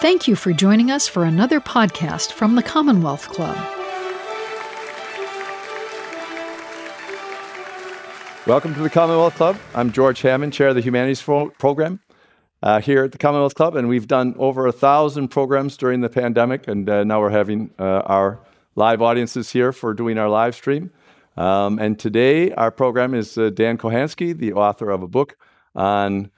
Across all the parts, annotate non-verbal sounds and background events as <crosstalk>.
Thank you for joining us for another podcast from the Commonwealth Club. Welcome to the Commonwealth Club. I'm George Hammond, Chair of the Humanities Program uh, here at the Commonwealth Club, and we've done over a thousand programs during the pandemic, and uh, now we're having uh, our live audiences here for doing our live stream. Um, and today, our program is uh, Dan Kohanski, the author of a book on,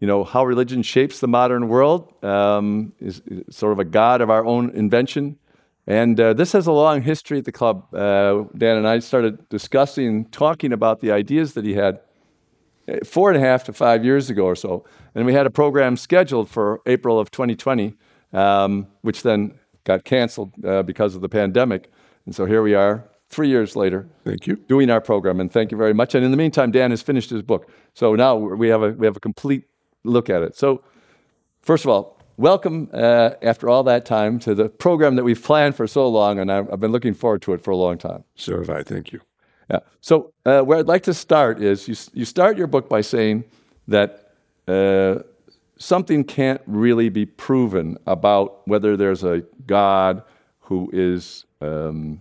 you know, how religion shapes the modern world. Um, is, is, sort of a god of our own invention. And uh, this has a long history at the club. Uh, Dan and I started discussing, talking about the ideas that he had four and a half to five years ago or so. And we had a program scheduled for April of 2020, um, which then got canceled uh, because of the pandemic. And so here we are, three years later. Thank you. Doing our program, and thank you very much. And in the meantime, Dan has finished his book. So now we have a, we have a complete look at it. So, first of all, welcome uh, after all that time to the program that we've planned for so long, and I've, I've been looking forward to it for a long time. So have I. Thank you. Yeah. So uh, where I'd like to start is you, you start your book by saying that uh, something can't really be proven about whether there's a God who is um,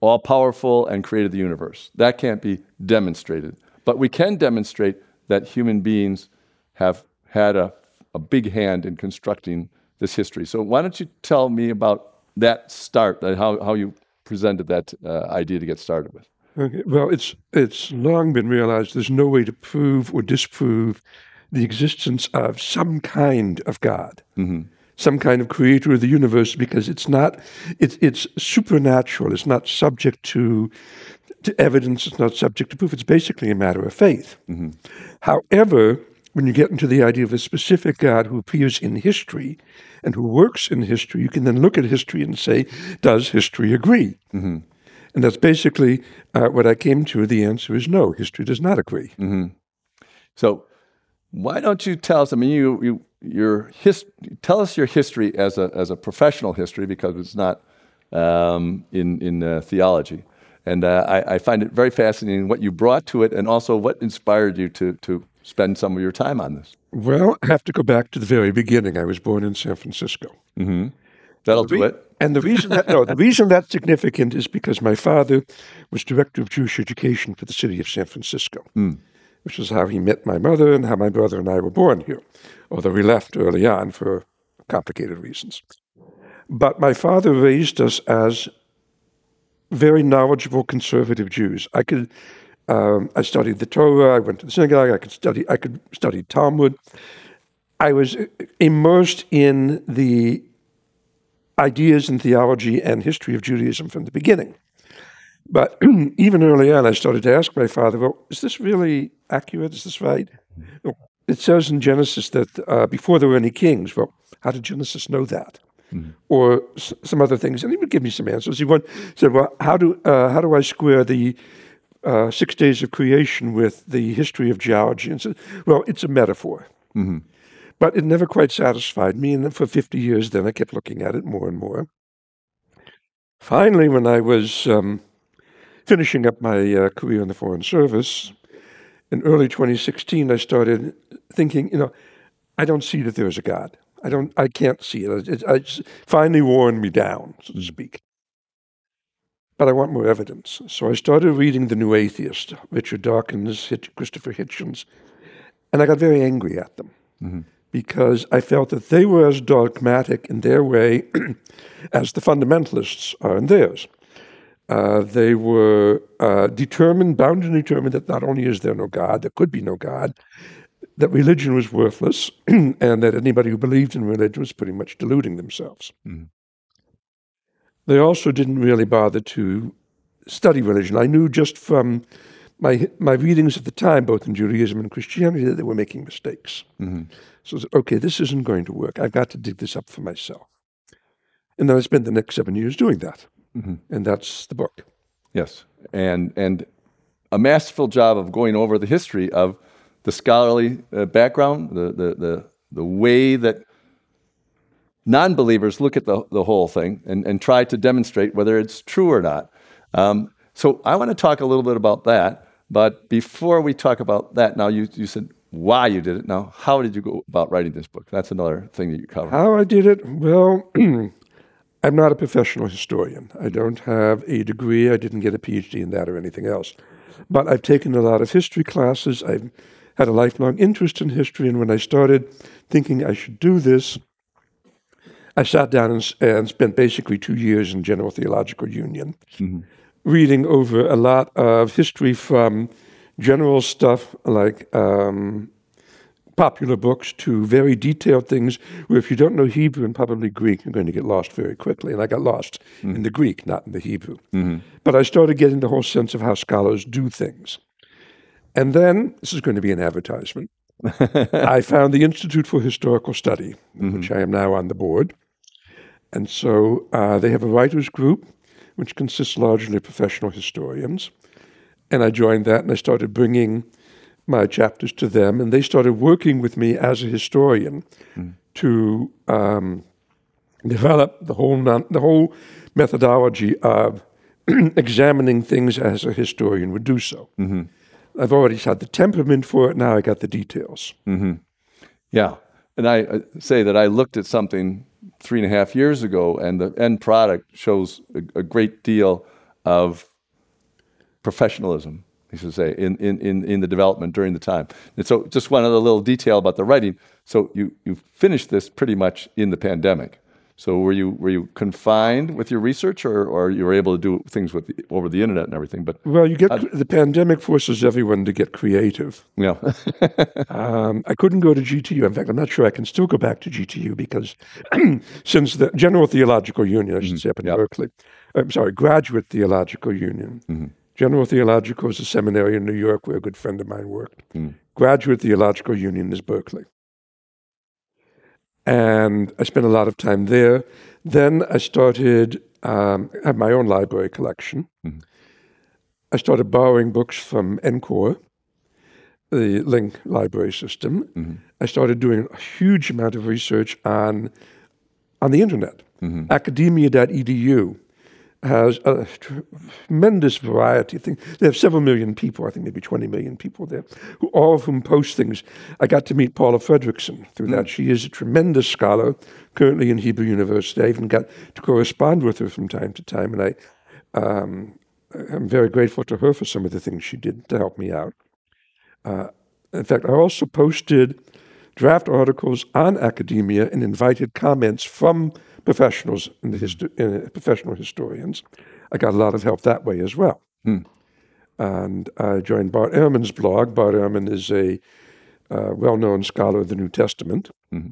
all powerful and created the universe. That can't be demonstrated. But we can demonstrate that human beings have had a, a big hand in constructing this history. So why don't you tell me about that start, how, how you presented that uh, idea to get started with? Okay. Well, it's it's long been realized there's no way to prove or disprove the existence of some kind of God, mm-hmm. some kind of creator of the universe, because it's not it's it's supernatural. It's not subject to to evidence. It's not subject to proof. It's basically a matter of faith. Mm-hmm. However, when you get into the idea of a specific God who appears in history and who works in history, you can then look at history and say, does history agree? Mm-hmm. And that's basically uh, what I came to. The answer is no. History does not agree. Mm-hmm. So, why don't you tell us? I mean, you, you your his, tell us your history as a as a professional history because it's not um, in in uh, theology, and uh, I, I, find it very fascinating what you brought to it, and also what inspired you to to spend some of your time on this. Well, I have to go back to the very beginning. I was born in San Francisco. Mm-hmm. That'll do it. And the reason that no, the reason that's significant is because my father was director of Jewish education for the city of San Francisco, mm. which is how he met my mother and how my brother and I were born here, although we left early on for complicated reasons. But my father raised us as very knowledgeable conservative Jews. I could um, I studied the Torah. I went to the synagogue. I could study. I could study Talmud. I was immersed in the ideas and theology and history of Judaism from the beginning. But <clears throat> even early on, I started to ask my father, well, is this really accurate? Is this right? It says in Genesis that uh, before there were any kings, well, how did Genesis know that? Mm-hmm. Or s- some other things. And he would give me some answers. He went, said, well, how do, uh, how do I square the uh, six days of creation with the history of geology? And said, well, it's a metaphor. Mm-hmm. But it never quite satisfied me. And for 50 years, then I kept looking at it more and more. Finally, when I was um, finishing up my uh, career in the Foreign Service, in early 2016, I started thinking, you know, I don't see that there's a God. I don't. I can't see it. It, it finally worn me down, so to speak. But I want more evidence. So I started reading The New Atheist, Richard Dawkins, Christopher Hitchens, and I got very angry at them. Mm-hmm because I felt that they were as dogmatic in their way <clears throat> as the fundamentalists are in theirs. Uh, they were uh, determined, bound and determined that not only is there no God, there could be no God, that religion was worthless, <clears throat> and that anybody who believed in religion was pretty much deluding themselves. Mm. They also didn't really bother to study religion. I knew just from my my readings at the time, both in Judaism and Christianity, that they were making mistakes. Mm-hmm. So I said, okay, this isn't going to work. I've got to dig this up for myself. And then I spent the next seven years doing that. Mm-hmm. And that's the book. Yes. And, and a masterful job of going over the history of the scholarly uh, background, the, the, the, the way that non believers look at the, the whole thing and, and try to demonstrate whether it's true or not. Um, so I want to talk a little bit about that. But before we talk about that, now you, you said why you did it. Now, how did you go about writing this book? That's another thing that you cover. How I did it? Well, <clears throat> I'm not a professional historian. I don't have a degree. I didn't get a PhD in that or anything else. But I've taken a lot of history classes. I've had a lifelong interest in history. And when I started thinking I should do this, I sat down and, and spent basically two years in General Theological Union, mm-hmm. reading over a lot of history from general stuff like um, popular books to very detailed things where if you don't know Hebrew and probably Greek, you're going to get lost very quickly. And I got lost mm-hmm. in the Greek, not in the Hebrew. Mm-hmm. But I started getting the whole sense of how scholars do things. And then, this is going to be an advertisement. <laughs> I found the Institute for Historical Study, mm-hmm. which I am now on the board. And so uh, they have a writers group, which consists largely of professional historians. And I joined that and I started bringing my chapters to them, and they started working with me as a historian mm. to um, develop the whole non- the whole methodology of <clears throat> examining things as a historian would do so. Mm-hmm. I've already had the temperament for it. Now I got the details. Mm-hmm. Yeah, and I uh, say that I looked at something three and a half years ago, and the end product shows a, a great deal of professionalism I should say, in, in, in, in the development during the time. And so just one other little detail about the writing. So you, you finished this pretty much in the pandemic. So were you were you confined with your research, or, or you were able to do things with the, over the internet and everything? But well, you get the pandemic forces everyone to get creative. Yeah, <laughs> um, I couldn't go to GTU. In fact, I'm not sure I can still go back to GTU because <clears throat> since the General Theological Union, I should mm-hmm. say up in yep. Berkeley, I'm sorry, Graduate Theological Union. Mm-hmm General Theological is a seminary in New York where a good friend of mine worked. Mm. Graduate Theological Union is Berkeley. And I spent a lot of time there. Then I started, um, I have my own library collection. Mm-hmm. I started borrowing books from Encore, the Link library system. Mm-hmm. I started doing a huge amount of research on, on the internet. Mm-hmm. Academia.edu has a tremendous variety of things. They have several million people, I think maybe 20 million people there, who all of whom post things. I got to meet Paula Fredriksen through mm. that. She is a tremendous scholar, currently in Hebrew University. I even got to correspond with her from time to time, and I, um, I'm very grateful to her for some of the things she did to help me out. Uh, in fact, I also posted draft articles on academia and invited comments from professionals in the histo- in, uh, professional historians. I got a lot of help that way as well. Hmm. And I joined Bart Ehrman's blog. Bart Ehrman is a uh, well-known scholar of the New Testament, mm-hmm.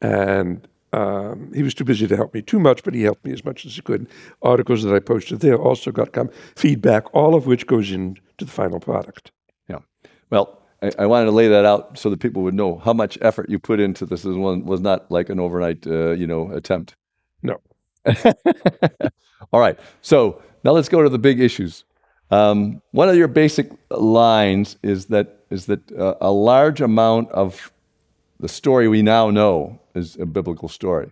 and um, he was too busy to help me too much, but he helped me as much as he could. Articles that I posted there also got feedback, all of which goes into the final product. Yeah. Well, I, I, wanted to lay that out so that people would know how much effort you put into this. This one was not like an overnight, uh, you know, attempt. No. <laughs> All right. So now let's go to the big issues. Um, one of your basic lines is that is that uh, a large amount of the story we now know is a biblical story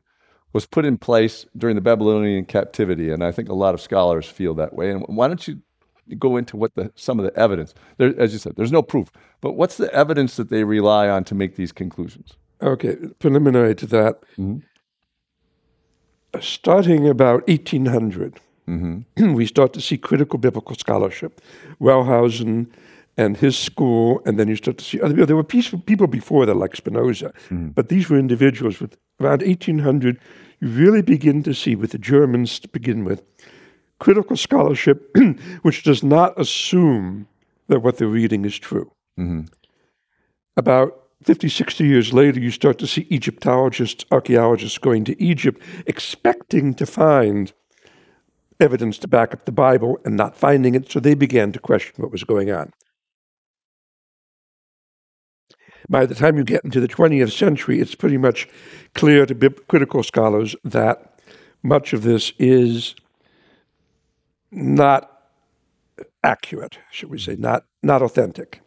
was put in place during the Babylonian captivity, and I think a lot of scholars feel that way. And why don't you go into what the some of the evidence. There, as you said, there's no proof, but what's the evidence that they rely on to make these conclusions? Okay, preliminary to that, mm-hmm. starting about 1800, mm-hmm. <clears throat> we start to see critical biblical scholarship. Wellhausen and his school, and then you start to see other people. There were people before that, like Spinoza, mm-hmm. but these were individuals with around 1800. You really begin to see, with the Germans to begin with, critical scholarship <clears throat> which does not assume that what they're reading is true. Mm-hmm. About 50, 60 years later, you start to see Egyptologists, archaeologists going to Egypt expecting to find evidence to back up the Bible and not finding it, so they began to question what was going on. By the time you get into the 20th century, it's pretty much clear to critical scholars that much of this is not accurate, should we say, not not authentic.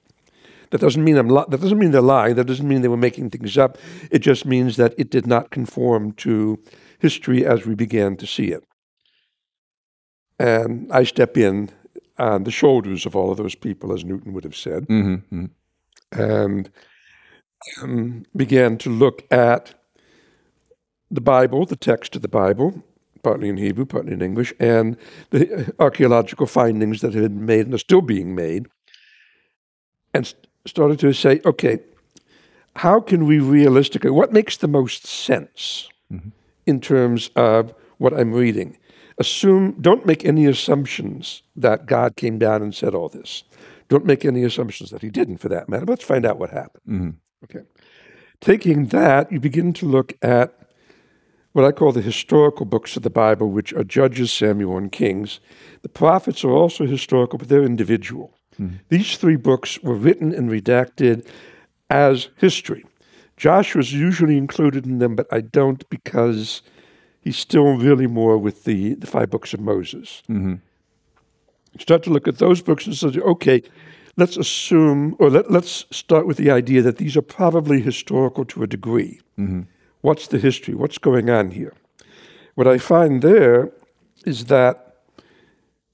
That doesn't mean I'm li- that doesn't mean they're lying. That doesn't mean they were making things up. It just means that it did not conform to history as we began to see it. And I step in on the shoulders of all of those people, as Newton would have said. Mm-hmm. and um, began to look at the Bible, the text of the Bible, partly in Hebrew, partly in English, and the archaeological findings that had been made and are still being made, and st- started to say, okay, how can we realistically, what makes the most sense mm-hmm. in terms of what I'm reading? Assume, don't make any assumptions that God came down and said all this. Don't make any assumptions that he didn't, for that matter. Let's find out what happened. Mm-hmm. Okay. Taking that, you begin to look at what I call the historical books of the Bible, which are Judges, Samuel, and Kings. The prophets are also historical, but they're individual. Mm-hmm. These three books were written and redacted as history. Joshua is usually included in them, but I don't because he's still really more with the, the five books of Moses. Mm-hmm. Start to look at those books and say, okay, let's assume, or let, us start with the idea that these are probably historical to a degree. Mm-hmm. What's the history? What's going on here? What I find there is that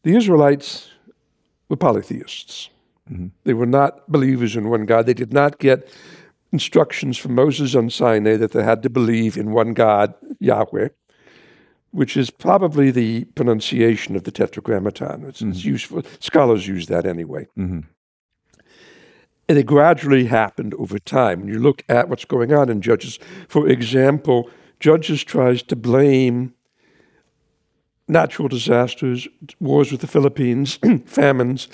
the Israelites were polytheists. Mm-hmm. They were not believers in one God. They did not get instructions from Moses on Sinai that they had to believe in one God, Yahweh, which is probably the pronunciation of the Tetragrammaton. It's, mm-hmm. it's useful. Scholars use that anyway. Mm-hmm. And it gradually happened over time. When you look at what's going on in Judges, for example, Judges tries to blame natural disasters, wars with the Philistines, <clears throat> famines,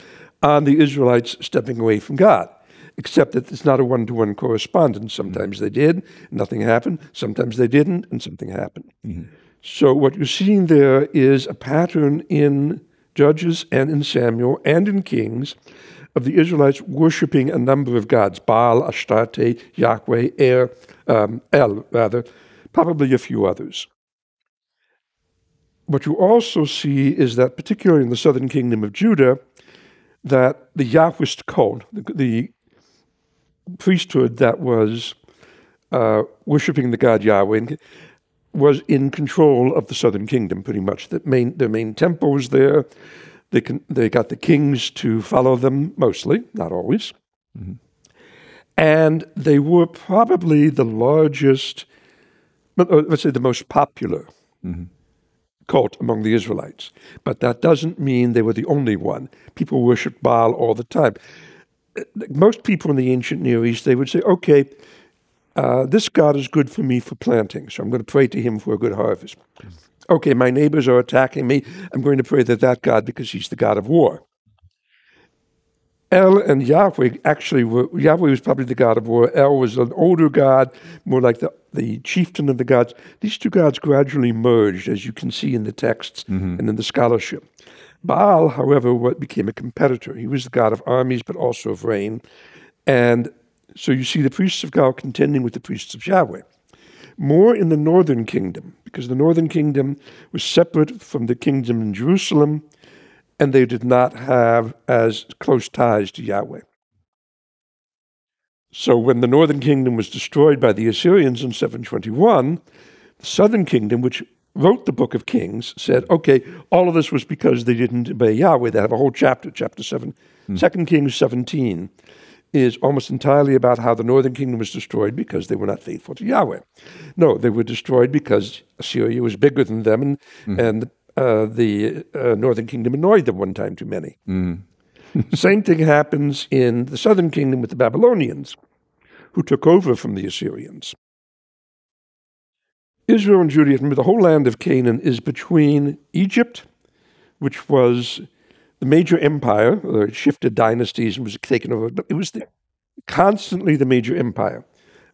on the Israelites stepping away from God. Except that it's not a one to one correspondence. Sometimes they did, nothing happened. Sometimes they didn't, and something happened. Mm-hmm. So, what you're seeing there is a pattern in Judges and in Samuel and in Kings of the Israelites worshiping a number of gods Baal, Astarte, Yahweh, Er, um, El, rather, probably a few others. What you also see is that, particularly in the southern kingdom of Judah, that the Yahwist cult, the, the priesthood that was uh, worshiping the god Yahweh, was in control of the southern kingdom pretty much. The main, their main temple was there. They, can, they got the kings to follow them mostly, not always. Mm-hmm. And they were probably the largest, let's say the most popular mm-hmm. cult among the Israelites. But that doesn't mean they were the only one. People worshiped Baal all the time. Most people in the ancient Near East, they would say, okay, uh, this God is good for me for planting, so I'm going to pray to him for a good harvest. Mm-hmm okay, my neighbors are attacking me. I'm going to pray to that God, because he's the God of war. El and Yahweh actually were, Yahweh was probably the God of war. El was an older God, more like the, the chieftain of the gods. These two gods gradually merged, as you can see in the texts mm-hmm. and in the scholarship. Baal, however, what became a competitor. He was the god of armies, but also of rain. And so you see the priests of God contending with the priests of Yahweh more in the northern kingdom, because the northern kingdom was separate from the kingdom in Jerusalem, and they did not have as close ties to Yahweh. So when the northern kingdom was destroyed by the Assyrians in 721, the southern kingdom, which wrote the book of Kings, said, okay, all of this was because they didn't obey Yahweh. They have a whole chapter, chapter 7, hmm. 2 Kings 17, is almost entirely about how the northern kingdom was destroyed because they were not faithful to Yahweh. No, they were destroyed because Assyria was bigger than them, and mm. and uh, the uh, northern kingdom annoyed them one time too many. Mm. <laughs> Same thing happens in the southern kingdom with the Babylonians, who took over from the Assyrians. Israel and Judaism, the whole land of Canaan, is between Egypt, which was the major empire, or it shifted dynasties and was taken over, but it was the, constantly the major empire.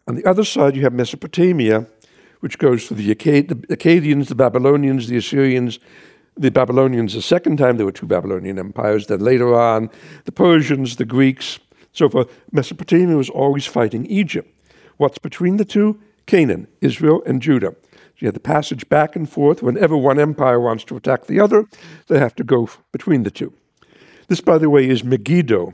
On the other side, you have Mesopotamia, which goes through the, Akkad- the Akkadians, the Babylonians, the Assyrians. The Babylonians, the second time, there were two Babylonian empires. Then later on, the Persians, the Greeks, so forth. Mesopotamia was always fighting Egypt. What's between the two? Canaan, Israel, and Judah. You have the passage back and forth. Whenever one empire wants to attack the other, they have to go between the two. This, by the way, is Megiddo,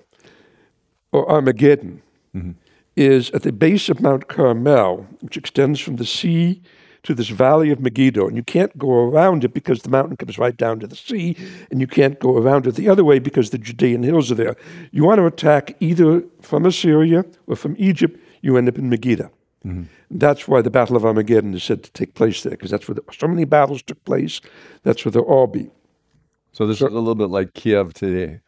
or Armageddon, mm-hmm. is at the base of Mount Carmel, which extends from the sea to this valley of Megiddo, and you can't go around it because the mountain comes right down to the sea, and you can't go around it the other way because the Judean hills are there. You want to attack either from Assyria or from Egypt, you end up in Megiddo. Mm-hmm. That's why the Battle of Armageddon is said to take place there, because that's where the, so many battles took place. That's where they'll all be. So this so, is a little bit like Kiev today.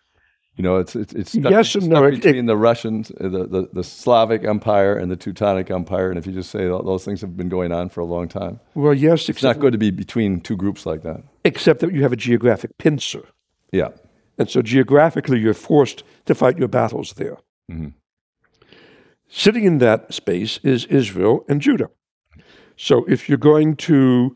You know, it's it's, it's stuck, yes and no. between it, the Russians, uh, the, the, the Slavic Empire, and the Teutonic Empire. And if you just say those things have been going on for a long time, well, yes, it's not good to be between two groups like that. Except that you have a geographic pincer. Yeah, and so geographically, you're forced to fight your battles there. Mm-hmm. Sitting in that space is Israel and Judah. So if you're going to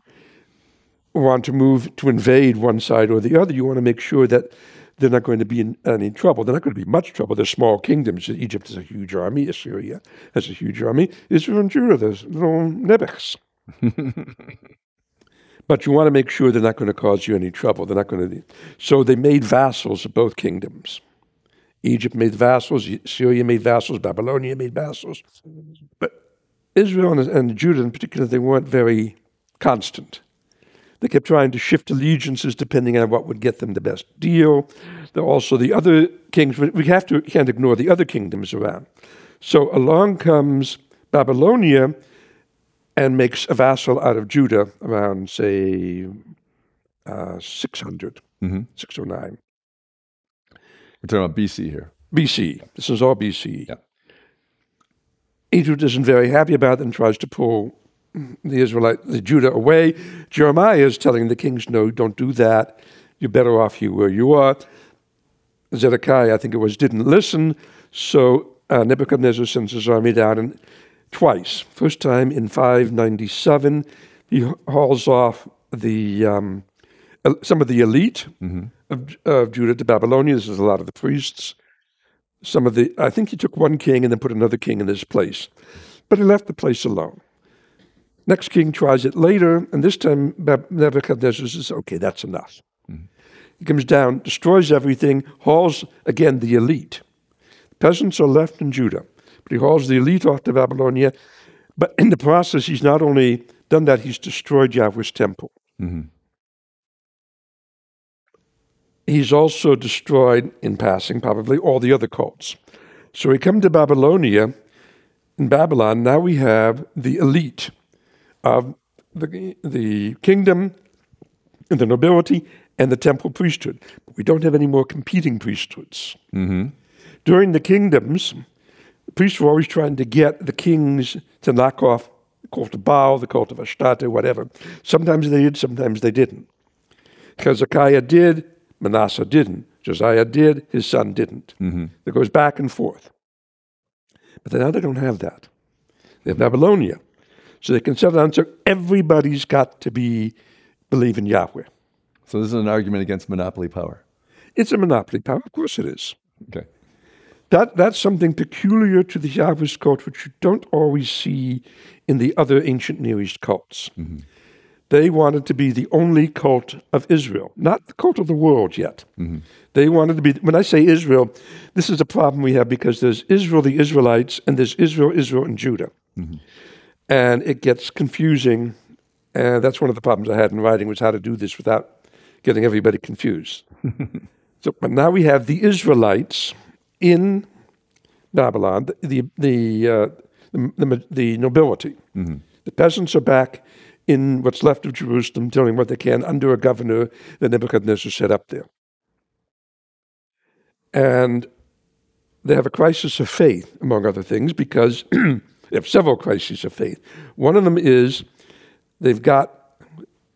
want to move to invade one side or the other, you want to make sure that they're not going to be in any trouble. They're not going to be much trouble. They're small kingdoms. Egypt has a huge army. Assyria has a huge army. Israel and Judah, there's little nebuchs. <laughs> but you want to make sure they're not going to cause you any trouble. They're not going to. So they made vassals of both kingdoms. Egypt made vassals. Syria made vassals. Babylonia made vassals. But Israel and, and Judah, in particular, they weren't very constant. They kept trying to shift allegiances depending on what would get them the best deal. There also the other kings. We have to can't ignore the other kingdoms around. So along comes Babylonia and makes a vassal out of Judah around, say, uh, 600, mm-hmm. 609. We're talking about BC here. BC. This is all BC. Yeah. Egypt isn't very happy about it and tries to pull the Israelite, the Judah away. Jeremiah is telling the kings, no, don't do that. You're better off here where you are. Zedekiah, I think it was, didn't listen. So uh, Nebuchadnezzar sends his army down and twice. First time in 597, he hauls off the um, some of the elite mm-hmm. Of, of Judah to Babylonia. This is a lot of the priests. Some of the, I think he took one king and then put another king in his place. But he left the place alone. Next king tries it later, and this time Nebuchadnezzar says, okay, that's enough. Mm-hmm. He comes down, destroys everything, hauls again the elite. Peasants are left in Judah, but he hauls the elite off to Babylonia. But in the process, he's not only done that, he's destroyed Yahweh's temple. Mm-hmm. He's also destroyed, in passing probably, all the other cults. So we come to Babylonia. In Babylon, now we have the elite of the, the kingdom and the nobility and the temple priesthood. But we don't have any more competing priesthoods. Mm-hmm. During the kingdoms, the priests were always trying to get the kings to knock off the cult of Baal, the cult of Astarte, whatever. Sometimes they did, sometimes they didn't. Hezekiah did, Manasseh didn't. Josiah did, his son didn't. Mm-hmm. It goes back and forth. But now they don't have that. They have Babylonia. So they can settle down. So everybody's got to be believe in Yahweh. So this is an argument against monopoly power. It's a monopoly power. Of course it is. Okay. That that's something peculiar to the Yahweh's cult, which you don't always see in the other ancient Near East cults. Mm-hmm. They wanted to be the only cult of Israel, not the cult of the world yet. Mm-hmm. They wanted to be, when I say Israel, this is a problem we have because there's Israel, the Israelites, and there's Israel, Israel, and Judah. Mm-hmm. And it gets confusing. And that's one of the problems I had in writing was how to do this without getting everybody confused. <laughs> so, but now we have the Israelites in Babylon, the, the, the, uh, the, the, nobility. Mm-hmm. The peasants are back in what's left of Jerusalem, doing what they can under a governor that Nebuchadnezzar set up there. And they have a crisis of faith, among other things, because <clears throat> they have several crises of faith. One of them is they've got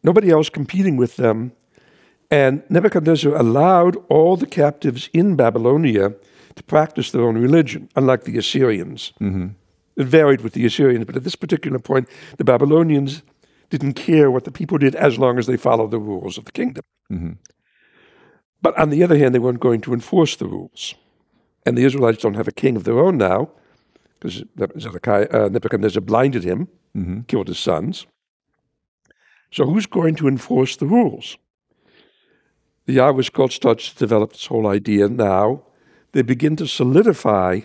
nobody else competing with them, and Nebuchadnezzar allowed all the captives in Babylonia to practice their own religion, unlike the Assyrians. Mm-hmm. It varied with the Assyrians, but at this particular point, the Babylonians didn't care what the people did as long as they followed the rules of the kingdom. Mm-hmm. But on the other hand, they weren't going to enforce the rules. And the Israelites don't have a king of their own now, because uh, Nebuchadnezzar blinded him, mm-hmm. killed his sons. So who's going to enforce the rules? The Yahweh's cult starts to develop this whole idea now. They begin to solidify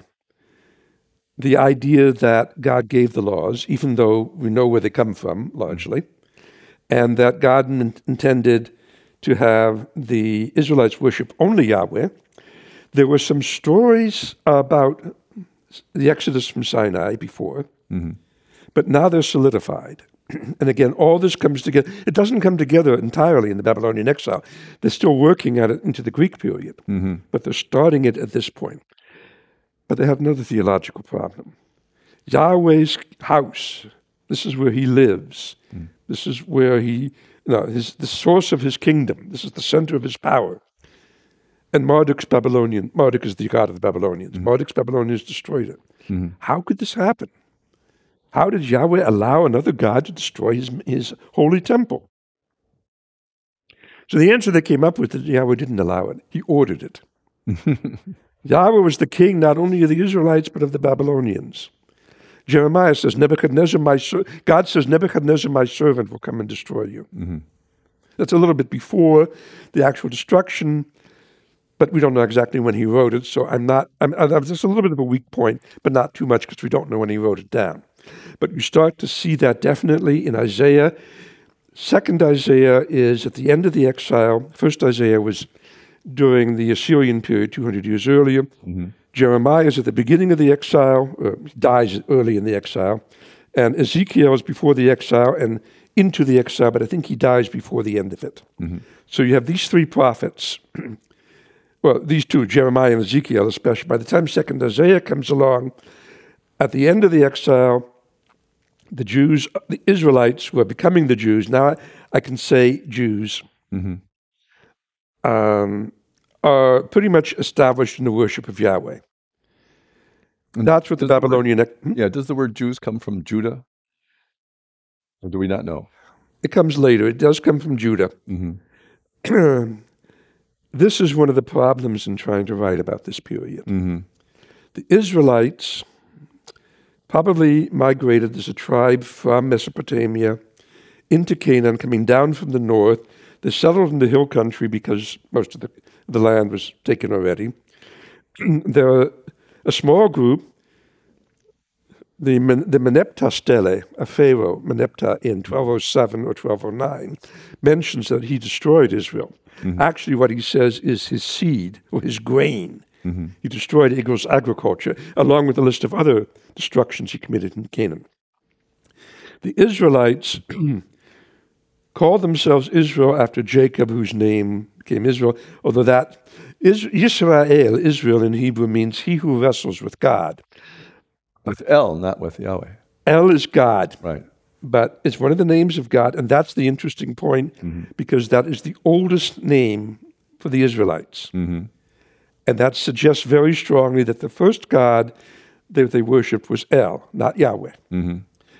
the idea that God gave the laws, even though we know where they come from largely, and that God in- intended to have the Israelites worship only Yahweh. There were some stories about the Exodus from Sinai before, mm-hmm. but now they're solidified. <clears throat> and again, all this comes together. It doesn't come together entirely in the Babylonian exile. They're still working at it into the Greek period, mm-hmm. but they're starting it at this point. But they have another theological problem. Yahweh's house, this is where he lives. Hmm. This is where he, no, his, the source of his kingdom. This is the center of his power. And Marduk's Babylonian, Marduk is the god of the Babylonians. Hmm. Marduk's Babylonians destroyed it. Hmm. How could this happen? How did Yahweh allow another god to destroy his, his holy temple? So the answer they came up with is Yahweh didn't allow it. He ordered it. <laughs> Yahweh was the king not only of the Israelites, but of the Babylonians. Jeremiah says, Nebuchadnezzar, my ser- God says, Nebuchadnezzar, my servant, will come and destroy you. Mm-hmm. That's a little bit before the actual destruction, but we don't know exactly when he wrote it. So I'm not, I'm, I'm just a little bit of a weak point, but not too much because we don't know when he wrote it down. But you start to see that definitely in Isaiah. Second Isaiah is at the end of the exile. First Isaiah was during the Assyrian period, 200 years earlier. Mm-hmm. Jeremiah is at the beginning of the exile, uh, dies early in the exile. And Ezekiel is before the exile and into the exile, but I think he dies before the end of it. Mm-hmm. So you have these three prophets. <clears throat> well, these two, Jeremiah and Ezekiel especially. By the time second Isaiah comes along, at the end of the exile, the Jews, the Israelites who are becoming the Jews, now I, I can say Jews, mm-hmm. Um, are pretty much established in the worship of Yahweh. And that's what the Babylonian. Hmm? Yeah, does the word Jews come from Judah? Or do we not know? It comes later. It does come from Judah. <clears throat> this is one of the problems in trying to write about this period. The Israelites probably migrated as a tribe from Mesopotamia into Canaan, coming down from the north. They settled in the hill country because most of the, the land was taken already. <clears throat> there are a small group, the, the Meneptah stele, a pharaoh, Meneptah, in 1207 or 1209, mentions that he destroyed Israel. Mm-hmm. Actually, what he says is his seed or his grain. Mm-hmm. He destroyed Israel's agriculture, along with a list of other destructions he committed in Canaan. The Israelites <clears throat> called themselves Israel after Jacob, whose name became Israel, although that is Yisrael, Israel in Hebrew means he who wrestles with God. With El, not with Yahweh. El is God, Right. but it's one of the names of God, and that's the interesting point mm-hmm. because that is the oldest name for the Israelites. Mm-hmm. And that suggests very strongly that the first God that they worshipped was El, not Yahweh. Mm-hmm.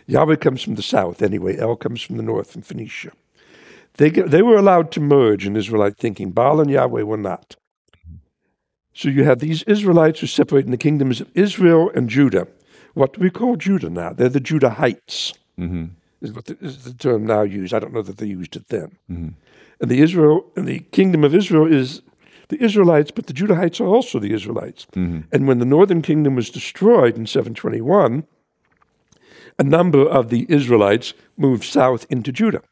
Yahweh comes from the south anyway, El comes from the north, from Phoenicia. They, they were allowed to merge in Israelite thinking. Baal and Yahweh were not. So you have these Israelites who separate in the kingdoms of Israel and Judah. What do we call Judah now? They're the Judahites, mm-hmm. is what the, is the term now used. I don't know that they used it then. Mm-hmm. And the Israel and the kingdom of Israel is the Israelites, but the Judahites are also the Israelites. Mm-hmm. And when the northern kingdom was destroyed in 721, a number of the Israelites moved south into Judah.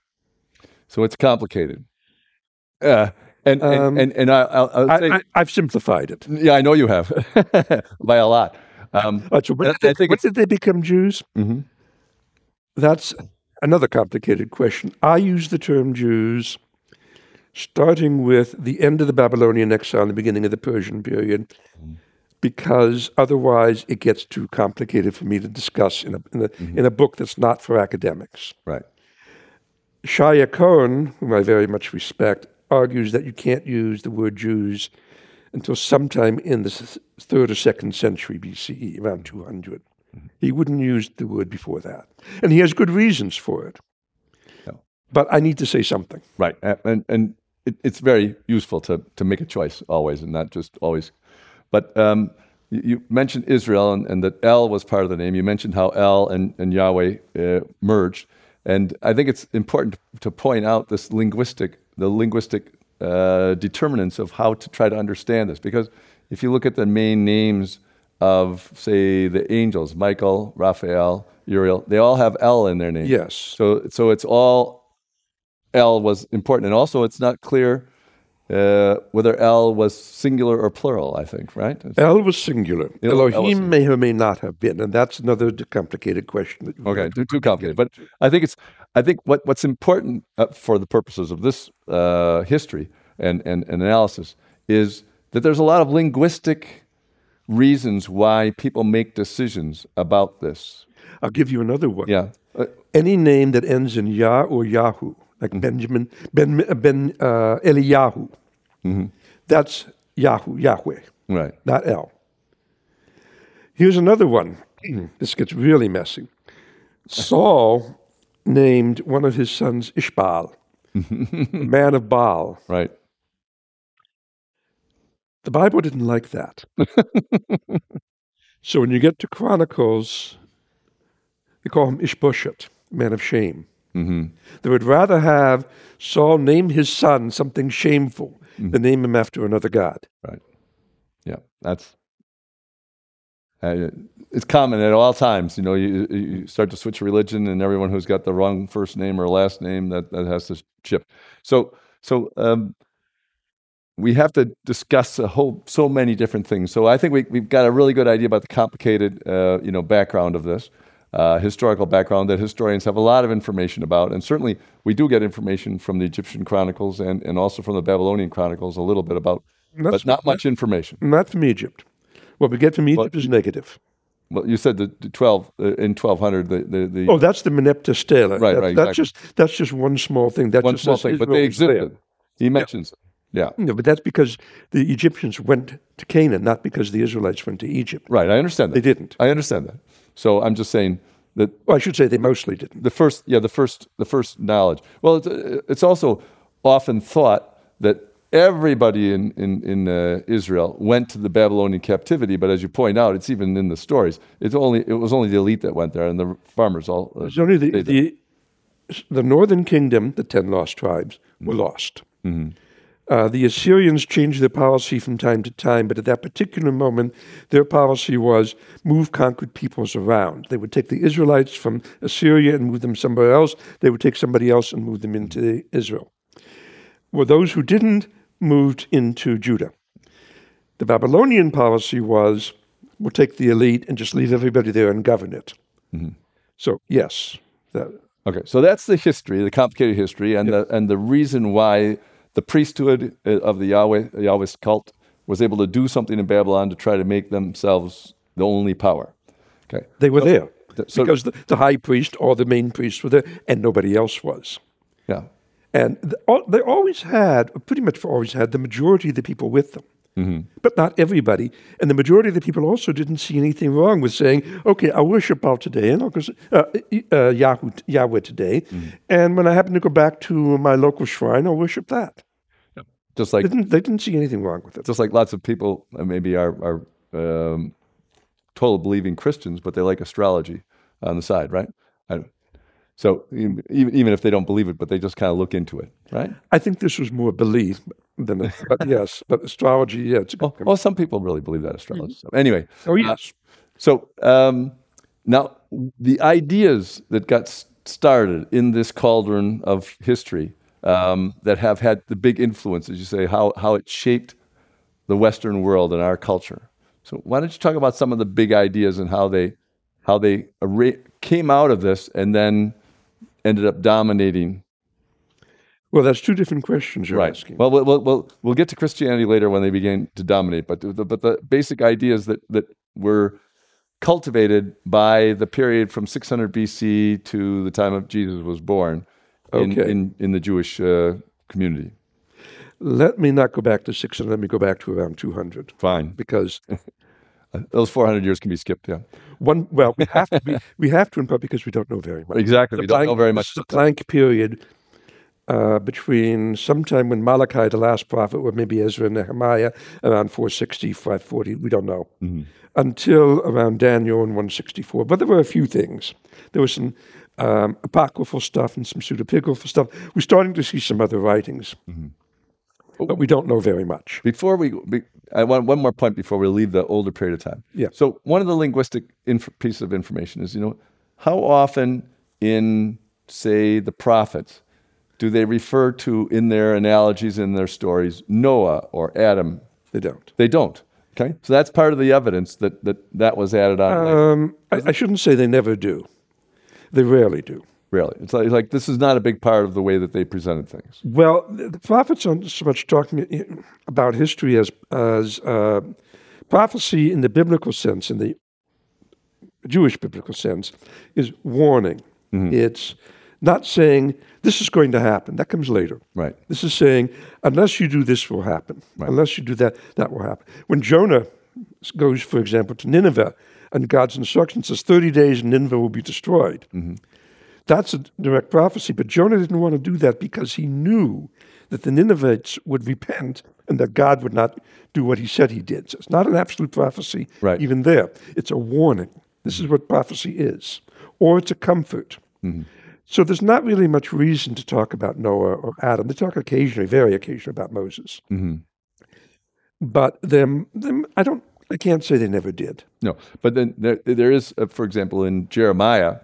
So it's complicated. Uh, and, Um, and, and, and I, I'll, I'll I, say, I, I've simplified it. yeah, I know you have <laughs> by a lot. Um, Uh, so when, I- did they, I think when did they become Jews? Mhm. That's another complicated question. I use the term Jews starting with the end of the Babylonian exile and the beginning of the Persian period, because otherwise it gets too complicated for me to discuss in a, in a, in a book that's not for academics. right. Shaye Cohen, whom I very much respect, argues that you can't use the word Jews until sometime in the third or second century BCE, around 200. He wouldn't use the word before that. And he has good reasons for it. But I need to say something. Right. And, and it, it's very useful to, to make a choice always and not just always. But um, you, you mentioned Israel and, and that El was part of the name. You mentioned how El and, and Yahweh uh, merged. And I think it's important to point out this linguistic, the linguistic uh, determinants of how to try to understand this. Because if you look at the main names of, say, the angels, Michael, Raphael, Uriel, they all have L in their name. Yes. So, so it's all L was important, and also it's not clear uh, whether El was singular or plural. I think, right? El was singular. El- El was Elohim may or may not have been, and that's another complicated question. Okay, too, too complicated. But I think it's I think what, what's important uh, for the purposes of this uh, history and, and, and analysis is that there's a lot of linguistic reasons why people make decisions about this. I'll give you another one. Yeah. Uh, Any name that ends in Yah or Yahu, like. Benjamin, Ben, Ben uh, Eliyahu, Mm-hmm. that's Yahu, Yahweh, right. not El. Here's another one. <clears throat> this gets really messy. Saul named one of his sons Ishbaal, <laughs> man of Baal. Right. The Bible didn't like that. <laughs> so when you get to Chronicles, they call him Ishbosheth, man of shame. Hmm They would rather have Saul name his son something shameful than name him after another god. Right. Yeah. That's. Uh, it's common at all times. You know, you, you start to switch religion, and everyone who's got the wrong first name or last name that, that has to chip. So, so um, we have to discuss a whole so many different things. So I think we, we've got a really good idea about the complicated, uh, you know, background of this, uh, historical background that historians have a lot of information about, and certainly we do get information from the Egyptian chronicles and, and also from the Babylonian chronicles a little bit about, That's but not much information. Not from Egypt. What we get from Egypt is negative. Well, you said the, the twelve uh, in twelve hundred. The, the, the Oh, that's the Meneptah Stela. Right, That- right, That's exactly. just that's just one small thing. That one just small thing, but they there. existed. He mentions it. Yeah, No, but that's because the Egyptians went to Canaan, not because the Israelites went to Egypt. right. I understand that. They didn't. I understand that. So I'm just saying that Well, I should say they mostly didn't. the first, yeah, the first, the first knowledge. Well, it's, uh, it's also often thought that everybody in in, in uh, Israel went to the Babylonian captivity, but as you point out, it's even in the stories. It's only it was only the elite that went there, and the farmers all. Uh, It's only the, the the northern kingdom, the ten lost tribes, were lost. Uh, the Assyrians changed their policy from time to time, but at that particular moment, their policy was move conquered peoples around. They would take the Israelites from Assyria and move them somewhere else. They would take somebody else and move them into Israel. Well, those who didn't moved into Judah. The Babylonian policy was we'll take the elite and just leave everybody there and govern it. So, yes, that, Okay, so that's the history, the complicated history, and the and the reason why the priesthood uh, of the Yahweh Yahweh's cult was able to do something in Babylon to try to make themselves the only power. Okay, They were there th- so- because the, the high priest or the main priest were there, and nobody else was. yeah, And the, all, they always had, pretty much always had, the majority of the people with them, but not everybody. And the majority of the people also didn't see anything wrong with saying, "Okay, I'll worship Baal today, and I'll go, uh, uh, Yahweh, Yahweh today, and when I happen to go back to my local shrine, I'll worship that." Just like They didn't, they didn't see anything wrong with it. just like lots of people uh, maybe are are um, total believing Christians, but they like astrology on the side, right? I, so even even if they don't believe it, but they just kind of look into it, right? I think this was more belief than, but <laughs> yes, but astrology, yeah, it's. Well, well, some people really believe that astrology. So anyway, oh yes. So um, now the ideas that got started in this cauldron of history um, that have had the big influence, as you say, how how it shaped the Western world and our culture. So why don't you talk about some of the big ideas and how they how they came out of this and then ended up dominating Well, that's two different questions you're asking. well, we'll, we'll, we'll, we'll get to Christianity later when they began to dominate, but the, but the basic ideas that, that were cultivated by the period from 600 BC to the time of Jesus was born Okay. in, in the Jewish uh, community. Let me not go back to 600. Let me go back to around 200 Fine. because <laughs> Those 400 years can be skipped, yeah. one. Well, we have to. Be, <laughs> we have to in part because we don't know very much. Exactly. We don't know very much. The blank period uh, between sometime when Malachi, the last prophet, or maybe Ezra and Nehemiah, around 460, 540, we don't know, Mm-hmm. until around Daniel in 164. But there were a few things. There was some um, apocryphal stuff and some pseudepigraphal stuff. We're starting to see some other writings. Mm-hmm. but we don't know very much. Before we, be, I want one more point before we leave the older period of time. Yeah. So one of the linguistic inf- pieces of information is, you know, how often in, say, the prophets, do they refer to in their analogies in their stories Noah or Adam? They don't. They don't. Okay. So that's part of the evidence that that, that was added on. Um, I, I shouldn't say they never do. They rarely do. really, it's like, like this is not a big part of the way that they presented things. Well, the prophets aren't so much talking about history as as uh, prophecy in the biblical sense, in the Jewish biblical sense, is warning. It's not saying this is going to happen. That comes later. Right. This is saying unless you do this will happen. Unless you do that, that will happen. When Jonah goes, for example, to Nineveh, and God's instruction says thirty days and Nineveh will be destroyed. Mm-hmm. That's a direct prophecy. But Jonah didn't want to do that because he knew that the Ninevites would repent and that God would not do what he said he did. So it's not an absolute prophecy, Right. even there. It's a warning. This is what prophecy is, or it's a comfort. Mm-hmm. So there's not really much reason to talk about Noah or Adam. They talk occasionally, very occasionally, about Moses. Mm-hmm. But them, them, I don't, I can't say they never did. No, but then there, there is, uh, for example, in Jeremiah,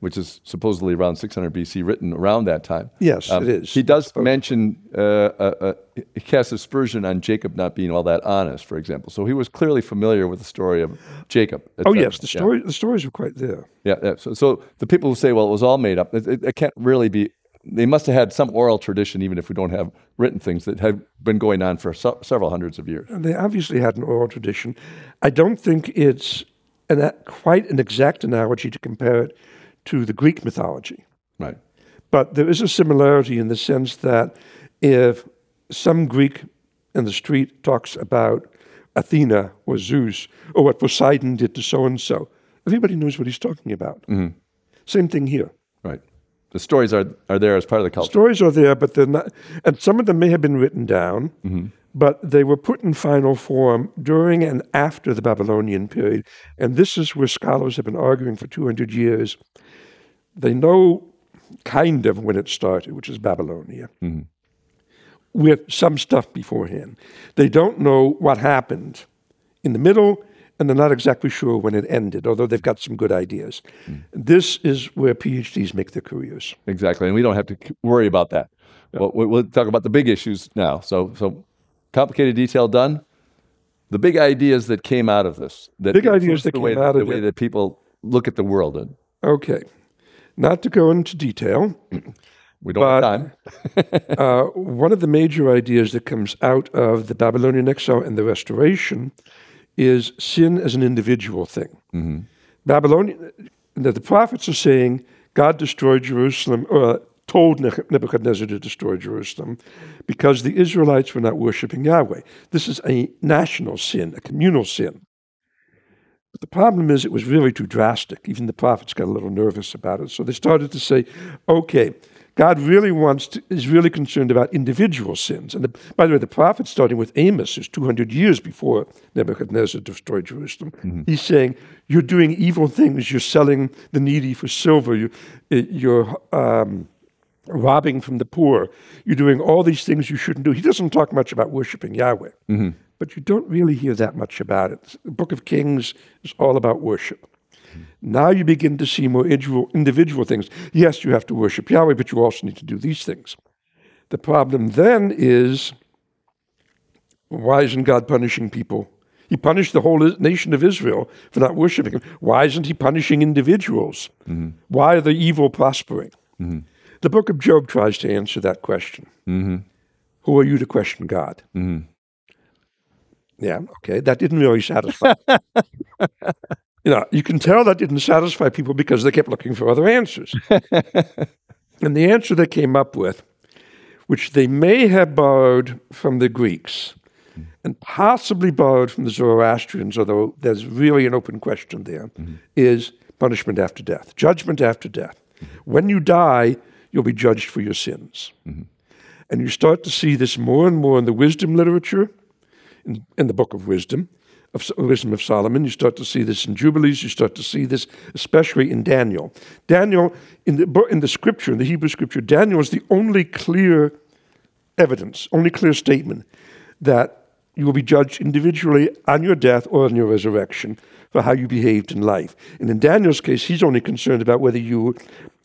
which is supposedly around 600 BC, written around that time. Yes, it is. He does mention, uh, uh, uh, he casts aspersion on Jacob not being all that honest, for example. So he was clearly familiar with the story of Jacob. Oh cetera. yes, the Yeah. the stories are quite there. Yeah. yeah. So, so the people who say, well, it was all made up, it, it, it can't really be. They must have had some oral tradition, even if we don't have written things that have been going on for se- several hundreds of years. They obviously had an oral tradition. I don't think it's an, quite an exact analogy to compare it to the Greek mythology. Right. But there is a similarity in the sense that if some Greek in the street talks about Athena or Zeus or what Poseidon did to so and so, everybody knows what he's talking about. Mm-hmm. Same thing here. Right. The stories are, are there as part of the culture. Stories are there, but they're not, and some of them may have been written down, mm-hmm. but they were put in final form during and after the Babylonian period. And this is where scholars have been arguing for 200 years. They know kind of when it started, which is Babylonia, mm-hmm. with some stuff beforehand. They don't know what happened in the middle, and they're not exactly sure when it ended, although they've got some good ideas. This is where PhDs make their careers. Exactly, and we don't have to worry about that. Well, we- we'll talk about the big issues now. So, so complicated detail done. The big ideas that came out of this. That Big ideas that the way, came out of the of way it. that people look at the world. And Okay. Not to go into detail, <clears throat> we don't have But- time. <laughs> uh, one of the major ideas that comes out of the Babylonian exile and the restoration is sin as an individual thing. Mm-hmm. Babylonian, that the prophets are saying God destroyed Jerusalem, or told Nebuchadnezzar to destroy Jerusalem because the Israelites were not worshiping Yahweh. This is a national sin, a communal sin. But the problem is, it was really too drastic. Even the prophets got a little nervous about it. So they started to say, okay, God really wants to, is really concerned about individual sins. And the, by the way, the prophet, starting with Amos, who's 200 years before Nebuchadnezzar destroyed Jerusalem, mm-hmm. he's saying, You're doing evil things. You're selling the needy for silver. You, eh, you're um, robbing from the poor. You're doing all these things you shouldn't do. He doesn't talk much about worshiping Yahweh, mm-hmm. but you don't really hear that much about it. The book of Kings is all about worship. Now you begin to see more individual, individual things. Yes, you have to worship Yahweh, but you also need to do these things. The problem then is why isn't God punishing people? He punished the whole nation of Israel for not worshiping Him. Why isn't He punishing individuals? Mm-hmm. Why are the evil prospering? Mm-hmm. The book of Job tries to answer that question. Mm-hmm. Who are you to question God? Yeah, okay, that didn't really satisfy. <laughs> you know, you can tell that didn't satisfy people because they kept looking for other answers. <laughs> and the answer they came up with, which they may have borrowed from the Greeks mm-hmm. and possibly borrowed from the Zoroastrians, although there's really an open question there, mm-hmm. is punishment after death, judgment after death. Mm-hmm. When you die, you'll be judged for your sins. And you start to see this more and more in the wisdom literature, in, in the book of wisdom, of wisdom of Solomon. You start to see this in Jubilees. You start to see this, especially in Daniel. Daniel, in the in the scripture, in the Hebrew scripture, Daniel is the only clear evidence, only clear statement that you will be judged individually on your death or on your resurrection for how you behaved in life. And in Daniel's case, he's only concerned about whether you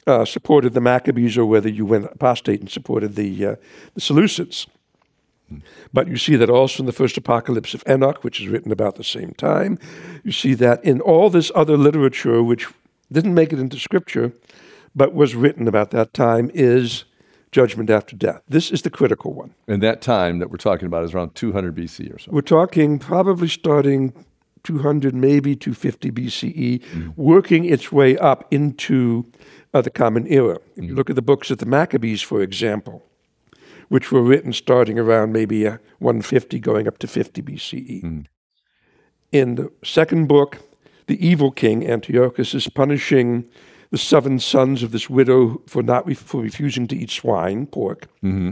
uh, supported the Maccabees or whether you went apostate and supported the, uh, the Seleucids. But you see that also in the first apocalypse of Enoch, which is written about the same time. You see that in all this other literature, which didn't make it into scripture, but was written about that time, is judgment after death. This is the critical one. And that time that we're talking about is around 200 BC or so. We're talking probably starting 200, maybe 250 BCE, mm-hmm. working its way up into uh, the Common Era. If mm-hmm. you look at the books of the Maccabees, for example, which were written starting around maybe 150 going up to 50 BCE. Mm. In the second book, the evil king Antiochus is punishing the seven sons of this widow for not for refusing to eat swine, pork. Mm-hmm.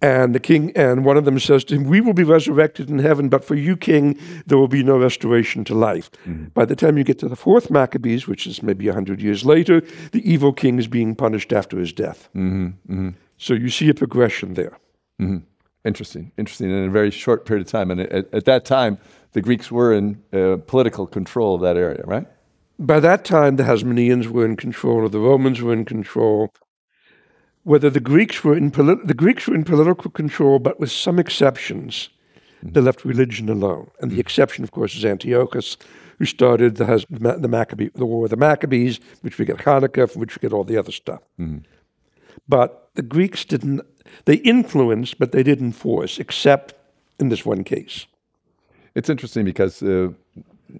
And the king and one of them says to him, "We will be resurrected in heaven, but for you, king, there will be no restoration to life." Mm-hmm. By the time you get to the fourth Maccabees, which is maybe hundred years later, the evil king is being punished after his death. Mm-hmm. So you see a progression there. Mm-hmm. Interesting, interesting, in a very short period of time. And at, at that time, the Greeks were in uh, political control of that area, right? By that time, the Hasmoneans were in control, or the Romans were in control. Whether the Greeks were in poli- the Greeks were in political control, but with some exceptions, mm-hmm. they left religion alone. And the mm-hmm. exception, of course, is Antiochus, who started the, the Maccabee, the War of the Maccabees, which we get Hanukkah, from which we get all the other stuff. Mm-hmm. But the Greeks didn't, they influenced, but they didn't force, except in this one case. It's interesting because uh,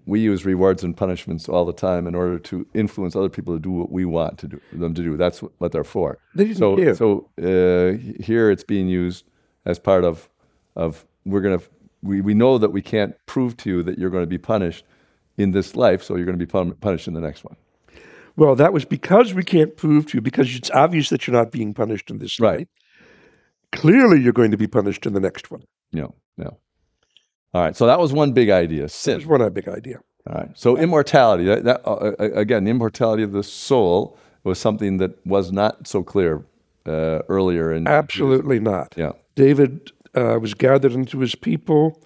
we use rewards and punishments all the time in order to influence other people to do what we want to do them to do. That's what they're for. They didn't so, care. so uh, here it's being used as part of of we're going to we, we know that we can't prove to you that you're going to be punished in this life, so you're going to be pun- punished in the next one. Well, that was because we can't prove to you, because it's obvious that you're not being punished in this right. Clearly, you're going to be punished in the next one. No, no. All right. So that was one big idea. Sin. That's one big idea. All right. So immortality. That, that uh, uh, again, the immortality of the soul was something that was not so clear uh, earlier. In absolutely not. Yeah. David uh, was gathered into his people.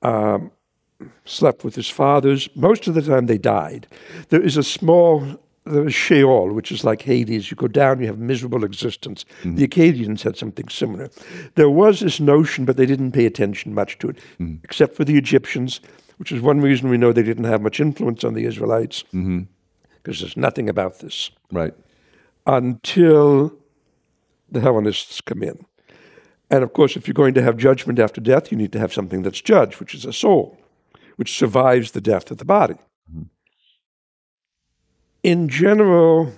Um, slept with his fathers. Most of the time they died. There is a small there is Sheol, which is like Hades. You go down, you have miserable existence. Mm-hmm. The Akkadians had something similar. There was this notion, but they didn't pay attention much to it, mm-hmm. except for the Egyptians, which is one reason we know they didn't have much influence on the Israelites, because mm-hmm. there's nothing about this. Right. Until the Hellenists come in. And of course, if you're going to have judgment after death, you need to have something that's judged, which is a soul which survives the death of the body. Mm-hmm. In general,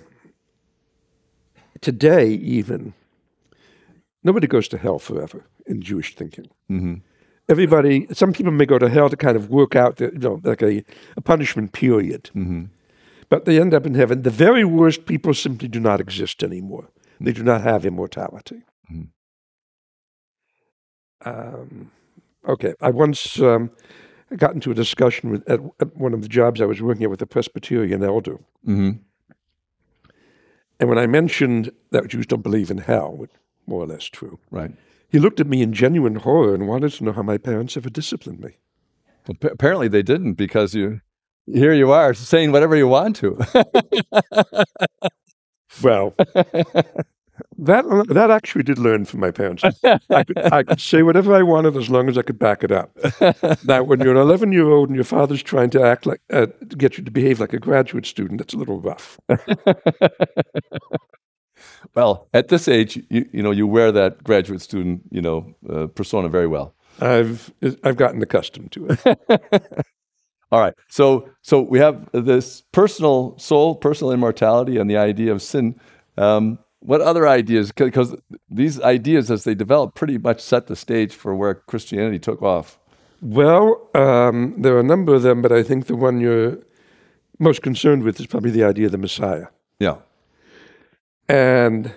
today even, nobody goes to hell forever in Jewish thinking. Mm-hmm. Everybody, some people may go to hell to kind of work out, the, you know, like a, a punishment period. Mm-hmm. But they end up in heaven. The very worst people simply do not exist anymore. They do not have immortality. Mm-hmm. Um, okay, I once um, I got into a discussion with, at, at, one of the jobs I was working at with a Presbyterian elder. Mm-hmm. And when I mentioned that Jews don't believe in hell, which more or less true, right? He looked at me in genuine horror and wanted to know how my parents ever disciplined me. Well, p- apparently they didn't because you here you are saying whatever you want to. <laughs> well, That that actually did learn from my parents. I could, I could say whatever I wanted as long as I could back it up. <laughs> now, when you're an 11 year old and your father's trying to act like uh, to get you to behave like a graduate student, that's a little rough. <laughs> well, at this age, you, you know you wear that graduate student you know uh, persona very well. I've I've gotten accustomed to it. <laughs> All right, so so we have this personal soul, personal immortality, and the idea of sin. Um, what other ideas? Because these ideas, as they develop, pretty much set the stage for where Christianity took off. Well, um, there are a number of them, but I think the one you're most concerned with is probably the idea of the Messiah. Yeah. And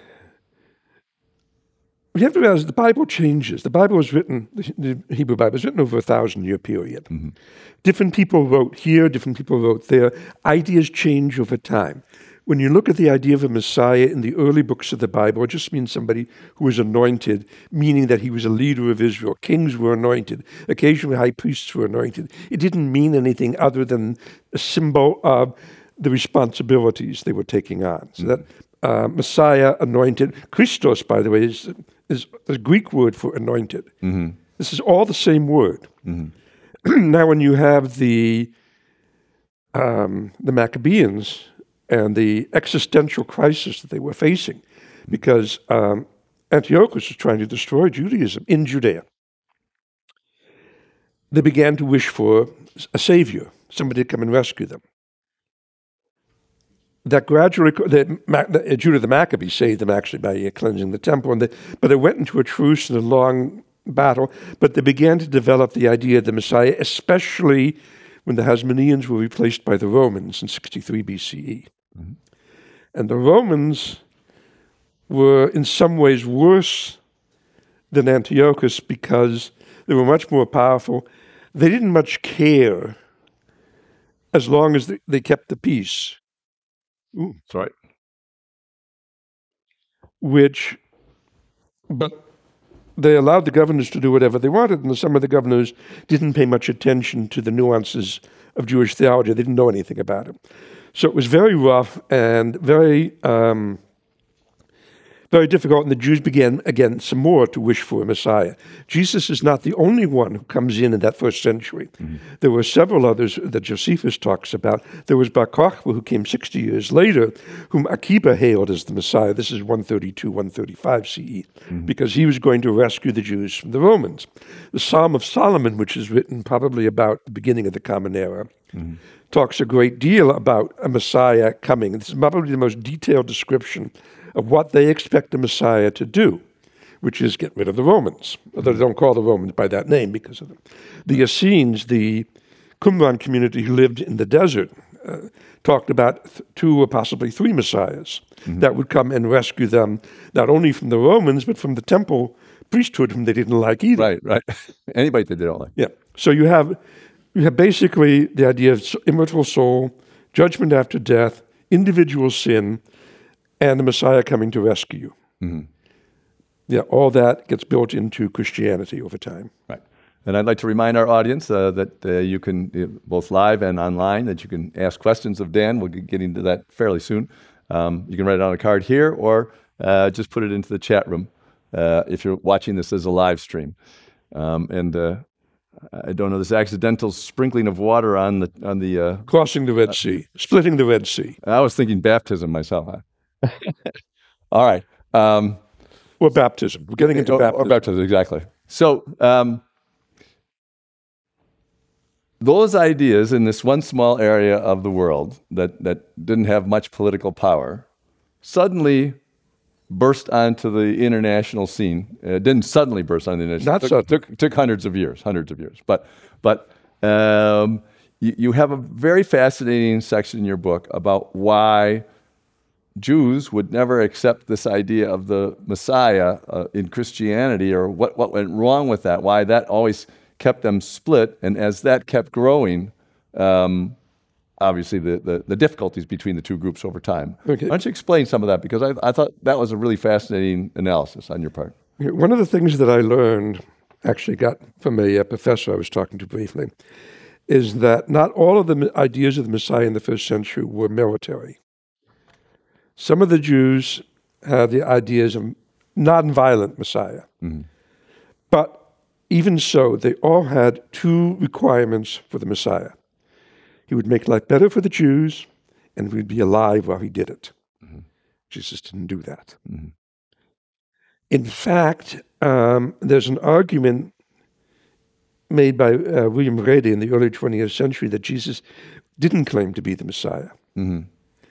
you have to realize the Bible changes. The Bible was written, the Hebrew Bible was written over a thousand year period. Mm-hmm. Different people wrote here, different people wrote there. Ideas change over time when you look at the idea of a Messiah in the early books of the Bible, it just means somebody who was anointed, meaning that he was a leader of Israel. Kings were anointed, occasionally high priests were anointed. It didn't mean anything other than a symbol of the responsibilities they were taking on. So that uh, Messiah anointed, Christos, by the way, is, is a Greek word for anointed. Mm-hmm. This is all the same word. Mm-hmm. <clears throat> now, when you have the um, the Maccabees and the existential crisis that they were facing, because um, Antiochus was trying to destroy Judaism in Judea, they began to wish for a savior, somebody to come and rescue them. That gradually, the, Judah the Maccabee saved them actually by cleansing the temple, and they, but they went into a truce and a long battle, but they began to develop the idea of the Messiah, especially when the Hasmoneans were replaced by the Romans in 63 BCE. Mm-hmm. And the Romans were in some ways worse than Antiochus because they were much more powerful. They didn't much care as long as they, they kept the peace. Ooh, that's right. Which, but they allowed the governors to do whatever they wanted, and some of the governors didn't pay much attention to the nuances of Jewish theology. They didn't know anything about it. So it was very rough and very um, very difficult, and the Jews began again some more to wish for a Messiah. Jesus is not the only one who comes in in that first century. Mm-hmm. There were several others that Josephus talks about. There was Bar Kokhba, who came 60 years later, whom Akiba hailed as the Messiah. This is 132, 135 CE, mm-hmm. because he was going to rescue the Jews from the Romans. The Psalm of Solomon, which is written probably about the beginning of the Common Era, mm-hmm talks a great deal about a Messiah coming. This is probably the most detailed description of what they expect the Messiah to do, which is get rid of the Romans. Although they don't call the Romans by that name because of them. The Essenes, the Qumran community who lived in the desert, uh, talked about th- two or possibly three messiahs mm-hmm. that would come and rescue them, not only from the Romans, but from the temple priesthood, whom they didn't like either. Right, right. <laughs> Anybody that they don't like. Yeah. So you have you have basically the idea of immortal soul, judgment after death, individual sin, and the Messiah coming to rescue you. Mm-hmm. Yeah, all that gets built into Christianity over time. Right. And I'd like to remind our audience uh, that uh, you can, uh, both live and online, that you can ask questions of Dan. We'll get into that fairly soon. Um, you can write it on a card here or uh, just put it into the chat room uh, if you're watching this as a live stream. Um, and uh, I don't know this accidental sprinkling of water on the on the crossing the Red Sea, splitting the Red Sea. I was thinking baptism myself. <laughs> All right. Um, or baptism. We're getting into or, baptism. Or baptism, exactly. So, um, those ideas in this one small area of the world that, that didn't have much political power suddenly burst onto the international scene. It didn't suddenly burst onto the international Not took, took, took, hundreds of years, hundreds of years. But, but um, you, you have a very fascinating section in your book about why Jews would never accept this idea of the Messiah uh, in Christianity or what, what went wrong with that, why that always kept them split. And as that kept growing, um, obviously the, the, the, difficulties between the two groups over time. Okay. Why don't you explain some of that? Because I, I thought that was a really fascinating analysis on your part. One of the things that I learned, actually got from a, a professor I was talking to briefly, is that not all of the ideas of the Messiah in the first century were military. Some of the Jews had the ideas of nonviolent Messiah. Mm-hmm. But even so, they all had two requirements for the Messiah. He would make life better for the Jews, and we'd be alive while he did it. Mm-hmm. Jesus didn't do that. Mm-hmm. In fact, um, there's an argument made by uh, William Wrede in the early 20th century that Jesus didn't claim to be the Messiah. Mm-hmm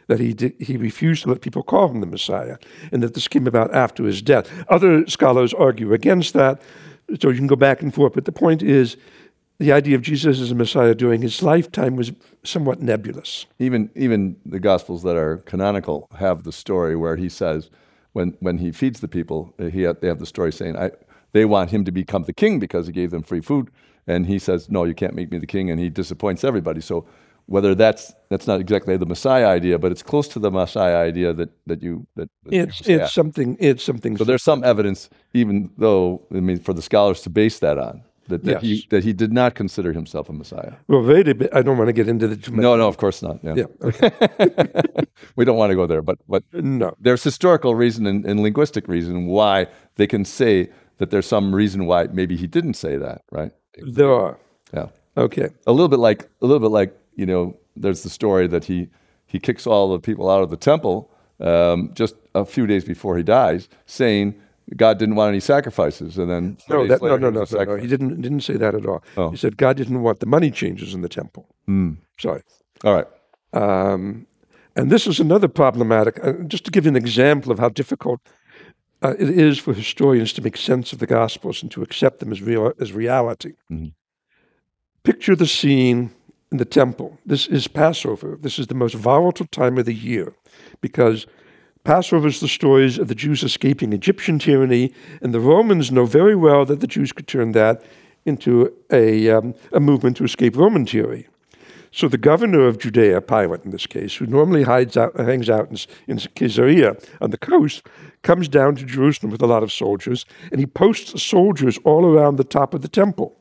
that he, did, he refused to let people call him the Messiah, and that this came about after his death. Other scholars argue against that, so you can go back and forth. But the point is, the idea of Jesus as a Messiah during his lifetime was somewhat nebulous. Even even the Gospels that are canonical have the story where he says, when when he feeds the people, eh, he they have the story saying, I, they want him to become the king because he gave them free food, and he says, no, you can't make me the king, and he disappoints everybody. So whether that's that's not exactly the Messiah idea, but it's close to the Messiah idea that that you that, that It's it's something. It's something. so there's some evidence, even though I mean, for the scholars to base that on that, that he that he did not consider himself a Messiah. well, bit. I don't want to get into the. No, no, of course not. Yeah, Yeah. Okay. <laughs> we don't want to go there, but but no. there's historical reason and, and linguistic reason why they can say that there's some reason why maybe he didn't say that, right? There are. Yeah. Okay. a little bit like a little bit like you know there's the story that he he kicks all the people out of the temple um, just a few days before he dies saying god didn't want any sacrifices and then No, that, no, no, no, no, no. He didn't didn't say that at all. Oh. He said God didn't want the money changers in the temple. Sorry. all right Um, and this is another problematic. Uh, just to give you an example of how difficult uh, it is for historians to make sense of the Gospels and to accept them as real as reality. Picture the scene in the temple. This is Passover. This is the most volatile time of the year because Passover is the stories of the Jews escaping Egyptian tyranny, and the Romans know very well that the Jews could turn that into a, um, a movement to escape Roman tyranny. So the governor of Judea, Pilate in this case, who normally hides out, hangs out in, in Caesarea on the coast, comes down to Jerusalem with a lot of soldiers, and he posts soldiers all around the top of the temple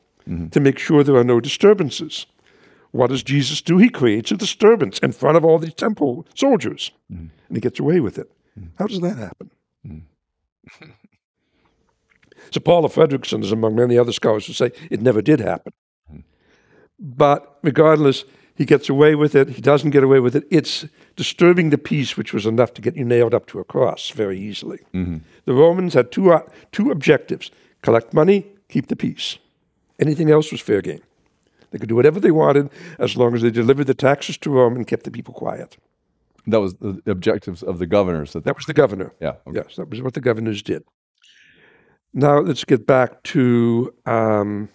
to make sure there are no disturbances. What does Jesus do? He creates a disturbance in front of all these temple soldiers, and he gets away with it. How does that happen? Hmm. <laughs> so Paula Fredriksen is among many other scholars who say it never did happen. Hmm. But regardless, he gets away with it. He doesn't get away with it. It's disturbing the peace, which was enough to get you nailed up to a cross very easily. Mm-hmm. The Romans had two, uh, two objectives collect money, keep the peace. Anything else was fair game. They could do whatever they wanted as long as they delivered the taxes to Rome and kept the people quiet. That was the objectives of the governors that, That was the governor. yeah okay. Yes, that was what the governors did. Now let's get back to. Um,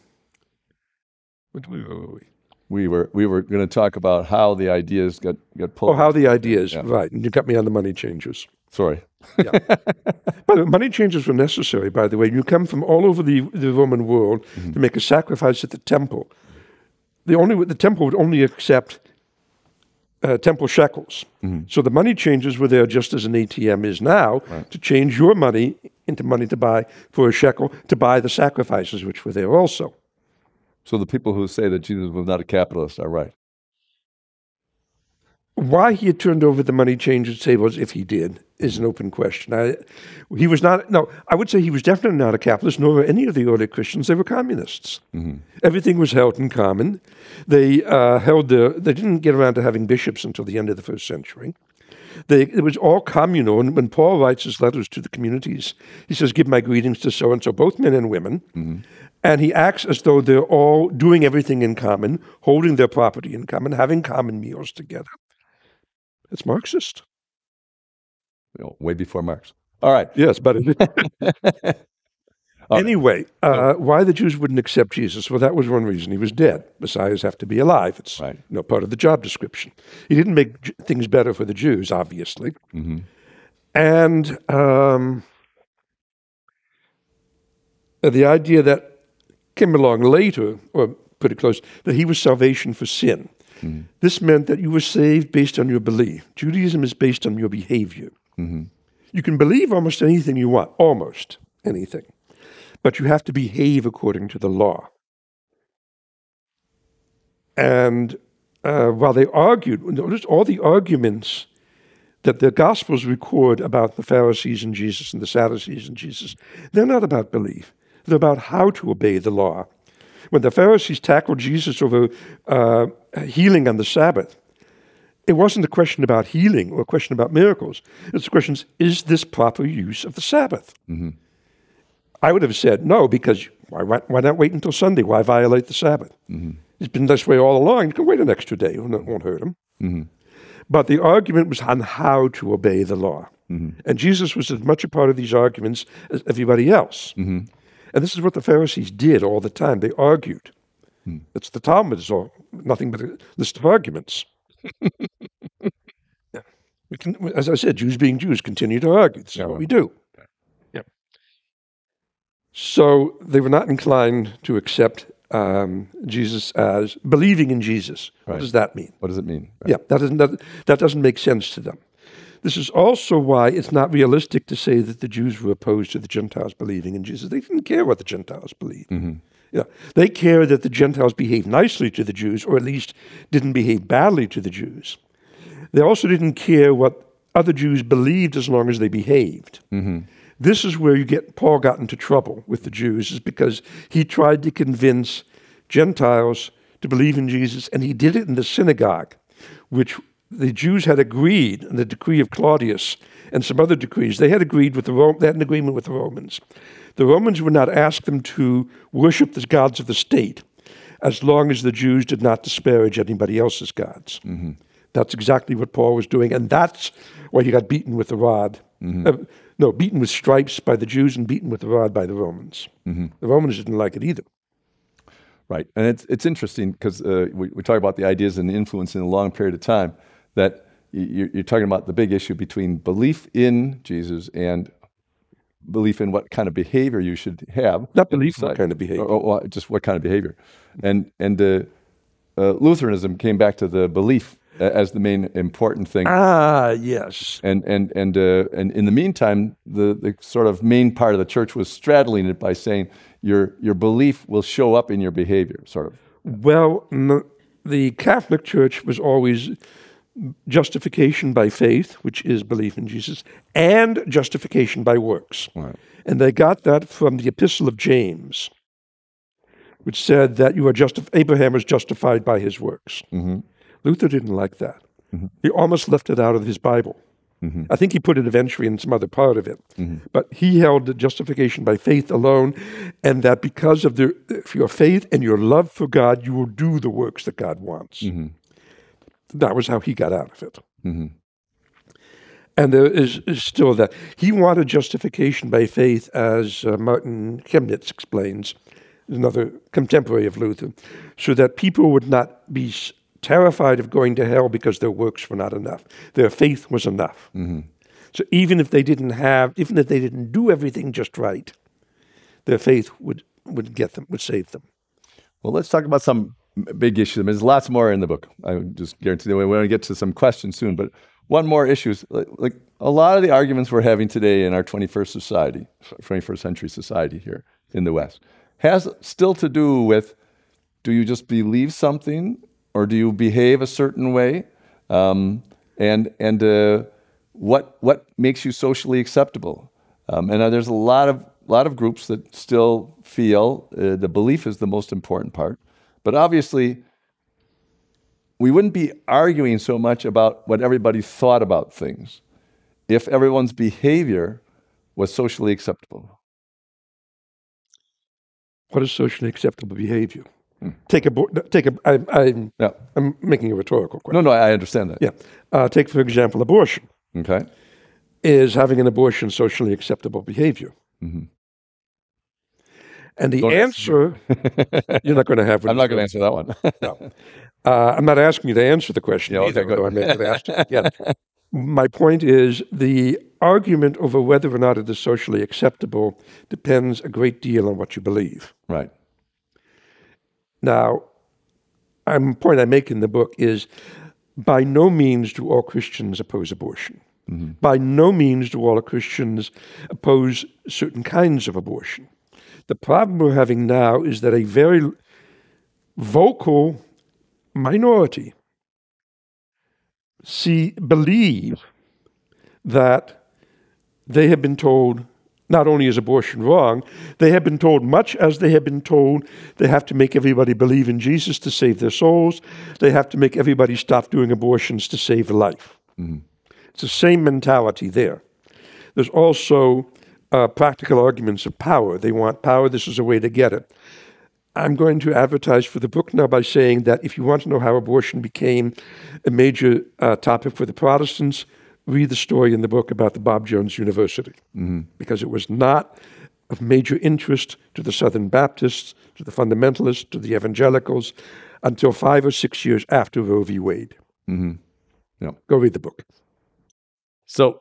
what were we? we were we were going to talk about how the ideas got got pulled Oh, how the ideas, right. And you got me on the money changers. sorry <laughs> By the money changes were necessary, by the way. You come from all over the, the Roman world to make a sacrifice at the temple. The only the temple would only accept uh, temple shekels. So the money changers were there just as an ATM is now to change your money into money to buy for a shekel to buy the sacrifices, which were there also. so the people who say that jesus was not a capitalist are right Why he had turned over the money changers tables, if he did, is an open question. I, he was not, no, I would say he was definitely not a capitalist, nor were any of the early Christians. They were communists. Everything was held in common. They uh, held the, they didn't get around to having bishops until the end of the first century. They, it was all communal. And when Paul writes his letters to the communities, he says, Give my greetings to so and so, both men and women. And he acts as though they're all doing everything in common, holding their property in common, having common meals together. It's Marxist. You know, way before marx all right Yes, but it, <laughs> anyway, uh, why the Jews wouldn't accept Jesus? Well, that was one reason. He was dead. Messiahs have to be alive. It's Right. you know, part of the job description. He didn't make J- things better for the Jews, obviously. And um, the idea that came along later, or pretty close, that he was salvation for sin. This meant that you were saved based on your belief. Judaism is based on your behavior. You can believe almost anything you want, almost anything, but you have to behave according to the law. And uh, while they argued, notice all the arguments that the Gospels record about the Pharisees and Jesus and the Sadducees and Jesus, they're not about belief. They're about how to obey the law. When the Pharisees tackled Jesus over uh, healing on the Sabbath, it wasn't a question about healing or a question about miracles. It's a question: Is this proper use of the Sabbath? Mm-hmm. I would have said no, because why, why, why not wait until Sunday? Why violate the Sabbath? Mm-hmm. It's been this way all along. You can wait an extra day; it won't won't hurt him. Mm-hmm. But the argument was on how to obey the law, and Jesus was as much a part of these arguments as everybody else. And this is what the Pharisees did all the time. They argued. Mm. It's the Talmud is all nothing but a list of arguments. Yeah. We can, as I said, Jews being Jews continue to argue. This is what we do. Yep. So they were not inclined to accept um, Jesus as believing in Jesus. What does that mean? What does it mean? Yeah, that doesn't that, that doesn't make sense to them. This is also why it's not realistic to say that the Jews were opposed to the Gentiles believing in Jesus. They didn't care what the Gentiles believed. Yeah, they cared that the Gentiles behaved nicely to the Jews, or at least didn't behave badly to the Jews. They also didn't care what other Jews believed as long as they behaved. Mm-hmm. This is where you get Paul got into trouble with the Jews, is because he tried to convince Gentiles to believe in Jesus, and he did it in the synagogue, which the Jews had agreed in the decree of Claudius and some other decrees. They had agreed with the Ro- they had an agreement with the Romans. The Romans would not ask them to worship the gods of the state as long as the Jews did not disparage anybody else's gods. That's exactly what Paul was doing, and that's why he got beaten with the rod. Uh, no, beaten with stripes by the Jews and beaten with the rod by the Romans. The Romans didn't like it either. Right, and it's it's interesting because uh, we, we talk about the ideas and the influence in a long period of time. That you're talking about the big issue between belief in Jesus and belief in what kind of behavior you should have. Not belief, what kind of behavior. Or, or just what kind of behavior, and and uh, uh, Lutheranism came back to the belief as the main important thing. Ah, yes. And and and uh, and in the meantime, the, the sort of main part of the church was straddling it by saying your your belief will show up in your behavior, sort of. Well, the Catholic Church was always justification by faith, which is belief in Jesus, and justification by works. Right. And they got that from the Epistle of James, which said that you are justif- Abraham was justified by his works. Mm-hmm. Luther didn't like that. Mm-hmm. He almost left it out of his Bible. Mm-hmm. I think he put it eventually in some other part of it. But he held the justification by faith alone, and that because of the, your faith and your love for God, you will do the works that God wants. That was how he got out of it. And there is, is still that. He wanted justification by faith, as uh, Martin Chemnitz explains, another contemporary of Luther, so that people would not be terrified of going to hell because their works were not enough. Their faith was enough. So even if they didn't have, even if they didn't do everything just right, their faith would, would get them, would save them. Well, let's talk about some big issues. I mean, there's lots more in the book. I just guarantee that we're going to get to some questions soon. But one more issue is like, like a lot of the arguments we're having today in our 21st society, 21st century society here in the West, has still to do with do you just believe something or do you behave a certain way? Um, and and uh, what what makes you socially acceptable? Um, and uh, there's a lot of lot of groups that still feel uh, the belief is the most important part. But obviously, we wouldn't be arguing so much about what everybody thought about things if everyone's behavior was socially acceptable. What is socially acceptable behavior? Take a, take a, I, I'm, Yeah. I'm making a rhetorical question. No, no, I understand that. Yeah. Uh, take, for example, abortion. Okay. Is having an abortion socially acceptable behavior? And the Don't answer, you're not going to have. I'm not going to answer that one. No. Uh, I'm not asking you to answer the question Yeah, okay, either, good. though I may have asked it. My point is the argument over whether or not it is socially acceptable depends a great deal on what you believe. right. Now, a point I make in the book is by no means do all Christians oppose abortion. By no means do all Christians oppose certain kinds of abortion. The problem we're having now is that a very vocal minority see believe that they have been told not only is abortion wrong, they have been told much as they have been told they have to make everybody believe in Jesus to save their souls. They have to make everybody stop doing abortions to save life. Mm-hmm. It's the same mentality there. There's also uh, practical arguments of power. They want power, this is a way to get it. I'm going to advertise for the book now by saying that if you want to know how abortion became a major uh, topic for the Protestants, read the story in the book about the Bob Jones University, because it was not of major interest to the Southern Baptists, to the fundamentalists, to the evangelicals, until five or six years after Roe v. Wade. Yeah. Go read the book. So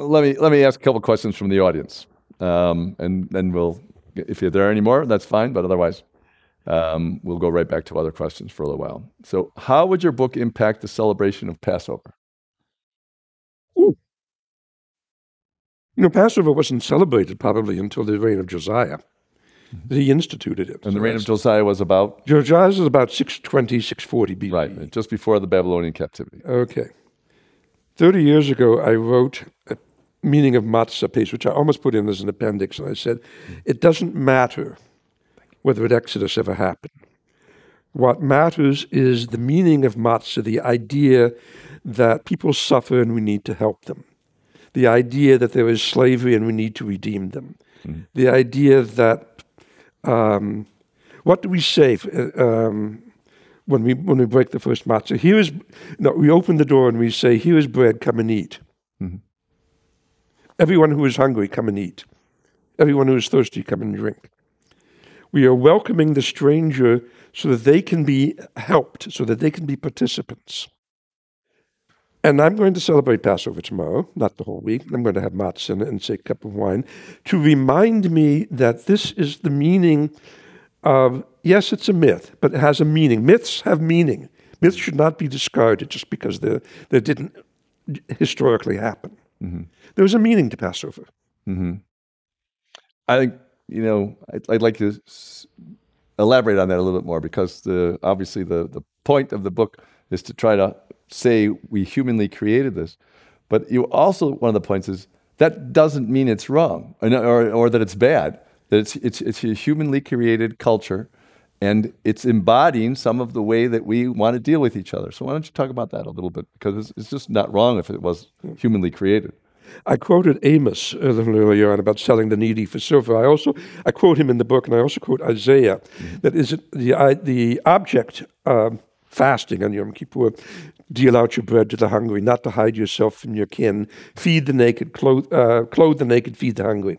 let me let me ask a couple questions from the audience, um, and then we'll if there are any more, that's fine, but otherwise, um, we'll go right back to other questions for a little while. So, how would your book impact the celebration of Passover? Ooh. You know, Passover wasn't celebrated probably until the reign of Josiah. Mm-hmm. He instituted it. And the reign of Josiah was about? Josiah about 620, 640 BC. Right, just before the Babylonian captivity. Okay. 30 years ago, I wrote a meaning of matzah piece, which I almost put in as an appendix, and I said, it doesn't matter whether an Exodus ever happened. What matters is the meaning of matzah, the idea that people suffer and we need to help them, the idea that there is slavery and we need to redeem them, mm. the idea that um, what do we say um, when we when we break the first matzah? Here is no, we open the door and we say, "Here is bread, come and eat." Everyone who is hungry, come and eat. Everyone who is thirsty, come and drink. We are welcoming the stranger so that they can be helped, so that they can be participants. And I'm going to celebrate Passover tomorrow, not the whole week. I'm going to have matzah and, and say a cup of wine to remind me that this is the meaning of, yes, it's a myth, but it has a meaning. Myths have meaning. Myths should not be discarded just because they, they didn't historically happen. Mm-hmm. There was a meaning to Passover. Mm-hmm. I think you know, I'd, I'd like to s- elaborate on that a little bit more because the obviously the the point of the book is to try to say we humanly created this, but you also one of the points is that doesn't mean it's wrong or, or, or that it's bad. That it's it's it's a humanly created culture, and it's embodying some of the way that we want to deal with each other. So why don't you talk about that a little bit because it's, it's just not wrong if it was humanly created. I quoted Amos a little earlier on about selling the needy for silver. I also I quote him in the book, and I also quote Isaiah. Mm-hmm. That is the the object um, fasting on Yom Kippur. Deal out your bread to the hungry, not to hide yourself from your kin. Feed the naked, clothe, uh, clothe the naked, feed the hungry.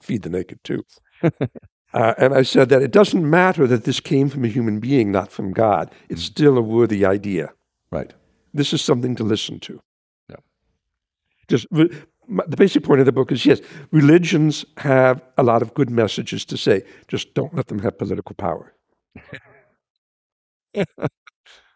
Feed the naked too. <laughs> uh, and I said that it doesn't matter that this came from a human being, not from God. It's mm-hmm. still a worthy idea. Right. This is something to listen to. Yeah. Just the basic point of the book is yes, religions have a lot of good messages to say. Just don't let them have political power. <laughs> a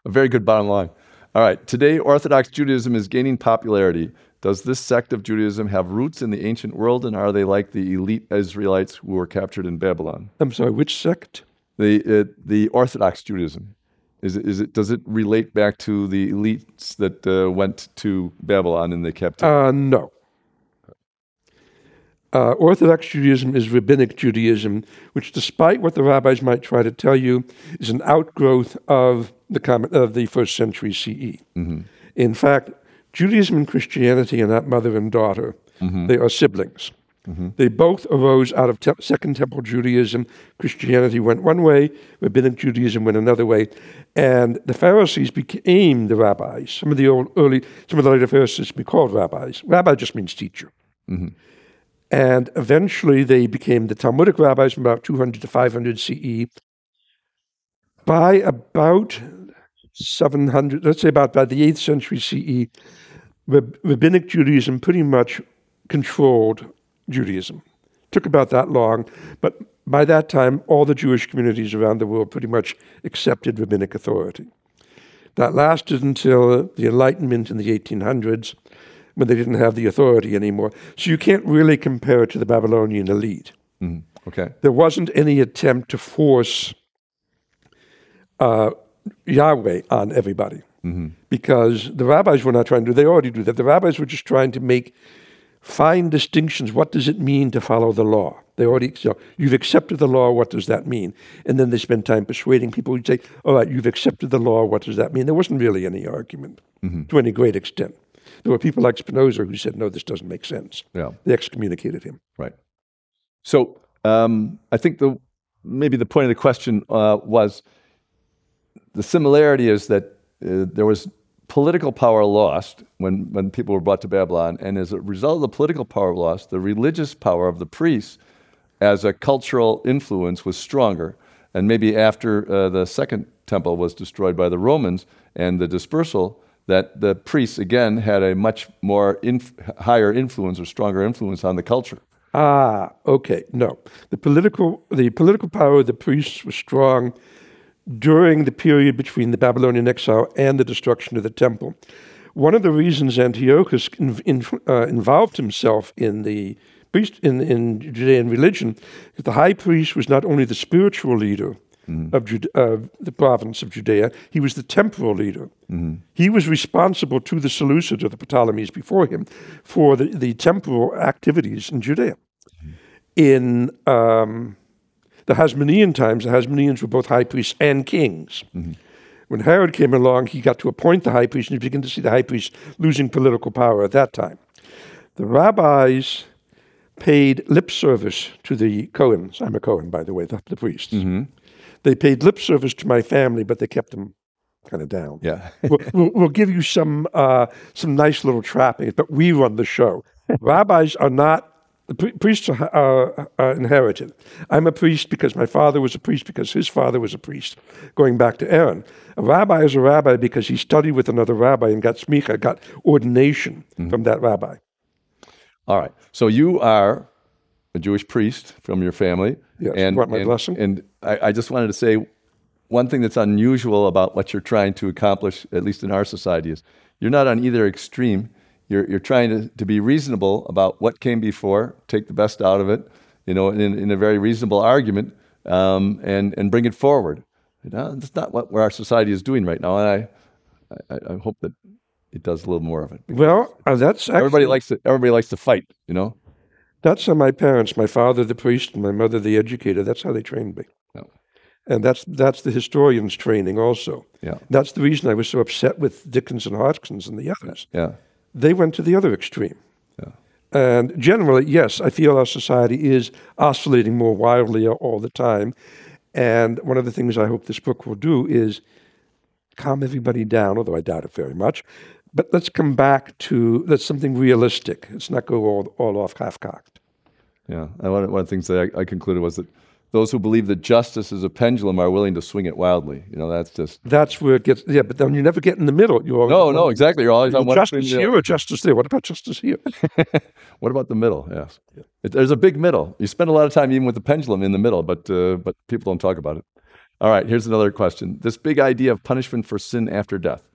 very good bottom line. All right. Today, Orthodox Judaism is gaining popularity. Does this sect of Judaism have roots in the ancient world, and are they like the elite Israelites who were captured in Babylon? I'm sorry, which sect? The uh, the Orthodox Judaism. Is it, is it, does it relate back to the elites that uh, went to Babylon and they kept? Uh, no. Uh, Orthodox Judaism is rabbinic Judaism, which, despite what the rabbis might try to tell you, is an outgrowth of the of the first century CE. Mm-hmm. In fact, Judaism and Christianity are not mother and daughter; mm-hmm. they are siblings. Mm-hmm. They both arose out of te- Second Temple Judaism. Christianity went one way, Rabbinic Judaism went another way, and the Pharisees became the rabbis. Some of the old, early, some of the later Pharisees be called rabbis. Rabbi just means teacher. Mm-hmm. And eventually they became the Talmudic rabbis from about 200 to 500 CE. By about 700, let's say about by the 8th century CE, Rabbinic Judaism pretty much controlled Judaism. Took about that long, but by that time, all the Jewish communities around the world pretty much accepted rabbinic authority. That lasted until the Enlightenment in the 1800s, when they didn't have the authority anymore. So you can't really compare it to the Babylonian elite. Mm, okay. There wasn't any attempt to force uh, Yahweh on everybody mm-hmm. because the rabbis were not trying to do. They already do that. The rabbis were just trying to make fine distinctions. What does it mean to follow the law? They already, so you've accepted the law. What does that mean? And then they spend time persuading people who say, all right, you've accepted the law. What does that mean? There wasn't really any argument mm-hmm. to any great extent. There were people like Spinoza who said, no, this doesn't make sense. Yeah. They excommunicated him. Right. So um, I think the maybe the point of the question uh, was the similarity is that uh, there was political power lost when, when people were brought to Babylon. And as a result of the political power lost, the religious power of the priests as a cultural influence was stronger. And maybe after uh, the second temple was destroyed by the Romans and the dispersal, that the priests again had a much more inf- higher influence or stronger influence on the culture. Ah, okay. No, the political the political power of the priests was strong during the period between the Babylonian exile and the destruction of the temple. One of the reasons Antiochus in, in, uh, involved himself in the priest in, in Judean religion, is the high priest was not only the spiritual leader mm. of Jude, uh, the province of Judea, he was the temporal leader. Mm. He was responsible to the Seleucids, or the Ptolemies before him, for the, the temporal activities in Judea. Mm. In um, the Hasmonean times, the Hasmoneans were both high priests and kings. Mm-hmm. When Herod came along, he got to appoint the high priest, and you begin to see the high priest losing political power at that time. The rabbis paid lip service to the Cohens. I'm a Cohen, by the way, the, the priests. Mm-hmm. They paid lip service to my family, but they kept them kind of down. Yeah. <laughs> we'll, we'll, we'll, give you some uh, some nice little trappings, but we run the show. <laughs> Rabbis are not the priests are, uh, inherited. I'm a priest because my father was a priest because his father was a priest, going back to Aaron. A rabbi is a rabbi because he studied with another rabbi and got smicha, got ordination mm-hmm. from that rabbi. All right. So you are a Jewish priest from your family. Yes. And, want my and, blessing? And I, I just wanted to say one thing that's unusual about what you're trying to accomplish, at least in our society, is you're not on either extreme you're, you're trying to, to be reasonable about what came before, take the best out of it, you know, in, in a very reasonable argument, um, and, and bring it forward. You know, that's not what our society is doing right now. And I, I, I hope that it does a little more of it. Well, uh, that's actually, everybody likes to everybody likes to fight, you know. That's how my parents, my father the priest, and my mother the educator. That's how they trained me. And that's that's the historian's training also. Yeah. That's the reason I was so upset with Hitchens and Dawkins and the others. Yeah they went to the other extreme. Yeah. And generally, yes, I feel our society is oscillating more wildly all the time. And one of the things I hope this book will do is calm everybody down, although I doubt it very much. But let's come back to that's something realistic. Let's not go all, all off half cocked. Yeah. one, one of the things that I, I concluded was that those who believe that justice is a pendulum are willing to swing it wildly. You know, that's just that's where it gets. Yeah, but then you never get in the middle. You're no, no, exactly. You're always on one side. justice here or justice there. What about justice here? <laughs> what about the middle? Yes, yeah. it, there's a big middle. You spend a lot of time even with the pendulum in the middle, but uh, but people don't talk about it. All right, here's another question. This big idea of punishment for sin after death.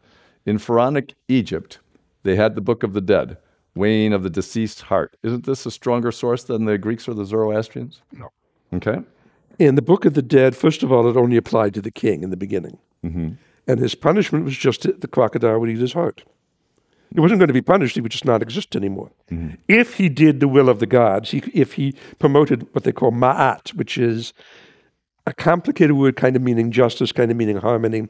In Pharaonic Egypt, they had the Book of the Dead, weighing of the deceased heart. Isn't this a stronger source than the Greeks or the Zoroastrians? No. Okay. In the Book of the Dead, first of all, it only applied to the king in the beginning. Mm-hmm. And his punishment was just that the crocodile would eat his heart. He wasn't going to be punished, he would just not exist anymore. Mm-hmm. If he did the will of the gods, he, if he promoted what they call ma'at, which is a complicated word kind of meaning justice, kind of meaning harmony,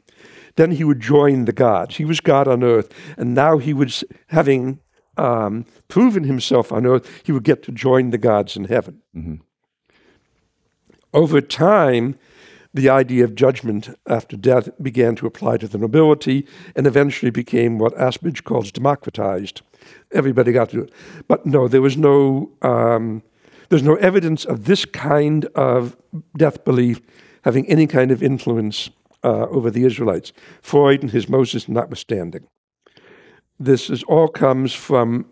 then he would join the gods. He was God on earth, and now he was having um, proven himself on earth, he would get to join the gods in heaven. Mm-hmm. Over time, the idea of judgment after death began to apply to the nobility and eventually became what Asbridge calls democratized. Everybody got to do it. But no, there was no, um, there's no evidence of this kind of death belief having any kind of influence uh, over the Israelites, Freud and his Moses notwithstanding. This is, all comes from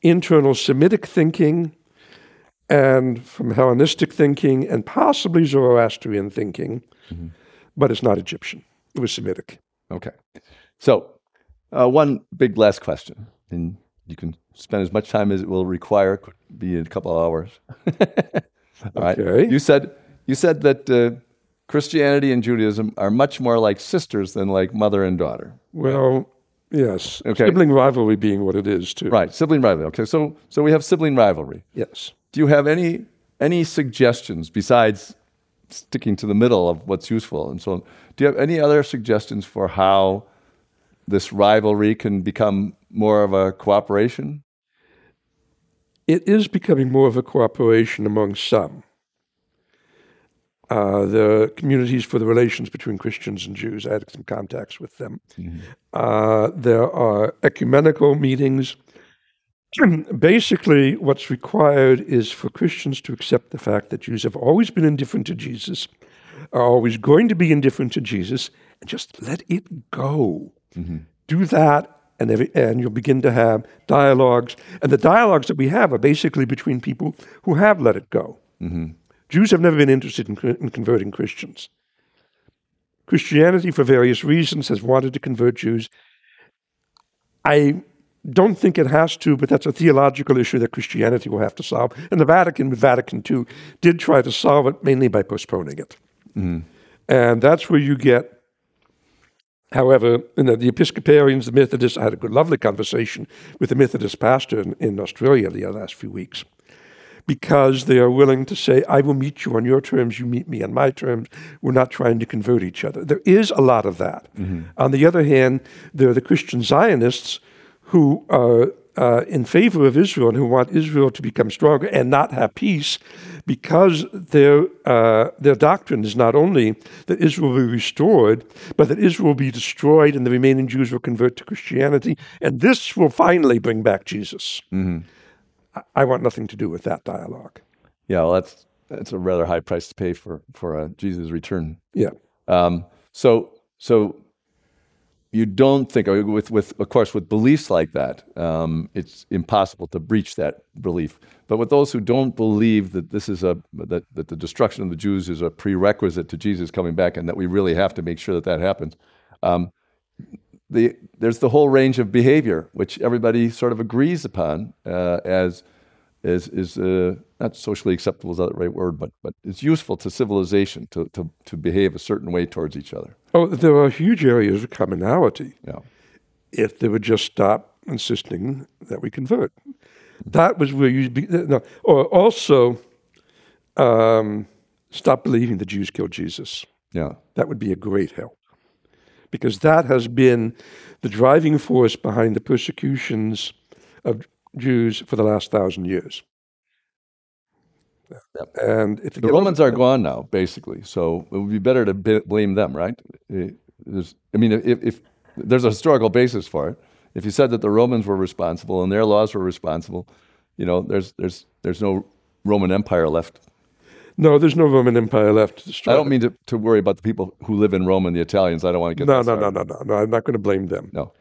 internal Semitic thinking and from Hellenistic thinking and possibly Zoroastrian thinking, mm-hmm. but it's not Egyptian. It was Semitic. Okay. So, uh, one big last question, and you can spend as much time as it will require. Could be a couple of hours. <laughs> All right. Okay. You said you said that uh, Christianity and Judaism are much more like sisters than like mother and daughter. Well, yes. Okay. Sibling rivalry being what it is too. Right. Sibling rivalry. Okay. So so we have sibling rivalry. Yes. Do you have any any suggestions besides sticking to the middle of what's useful and so on? Do you have any other suggestions for how this rivalry can become more of a cooperation? It is becoming more of a cooperation among some. Uh, the communities for the relations between Christians and Jews, I had some contacts with them. Mm-hmm. Uh, there are ecumenical meetings <clears throat> basically, what's required is for Christians to accept the fact that Jews have always been indifferent to Jesus, are always going to be indifferent to Jesus, and just let it go. Mm-hmm. Do that and, every, and you'll begin to have dialogues. And the dialogues that we have are basically between people who have let it go. Jews have never been interested in, in converting Christians. Christianity, for various reasons, has wanted to convert Jews. I don't think it has to, but that's a theological issue that Christianity will have to solve. And the Vatican, with Vatican II, did try to solve it mainly by postponing it. Mm. And that's where you get, however, you know, the Episcopalians, the Methodists, I had a good, lovely conversation with the Methodist pastor in, in Australia the last few weeks because they are willing to say, I will meet you on your terms, you meet me on my terms. We're not trying to convert each other. There is a lot of that. Mm-hmm. On the other hand, there are the Christian Zionists who are uh, in favor of Israel and who want Israel to become stronger and not have peace because their, uh, their doctrine is not only that Israel will be restored, but that Israel will be destroyed and the remaining Jews will convert to Christianity. And this will finally bring back Jesus. I, I want nothing to do with that dialogue. Yeah, well, that's that's a rather high price to pay for for uh, Jesus' return. Yeah. Um, so so you don't think uh, with with of course with beliefs like that, um, it's impossible to breach that belief. But with those who don't believe that this is a that, that the destruction of the Jews is a prerequisite to Jesus coming back, and that we really have to make sure that that happens. Um, the, there's the whole range of behavior which everybody sort of agrees upon uh, as is is uh, not socially acceptable is that the right word, but but it's useful to civilization to to to behave a certain way towards each other. Oh, there are huge areas of commonality Yeah. if they would just stop insisting that we convert. That was where you be, no, or also um, stop believing the Jews killed Jesus. Yeah. That would be a great help. Because that has been the driving force behind the persecutions of Jews for the last thousand years. And if The Romans are gone now, basically. So it would be better to b- blame them, right? Eh, there's- I mean, if, if there's a historical basis for it, if you said that the Romans were responsible and their laws were responsible, you know, there's there's there's no Roman Empire left. no, there's no Roman Empire left to destroy. I don't mean to, to worry about the people who live in Rome and the Italians. I don't want to get no, no, started. no, no, no, no. I'm not going to blame them. no.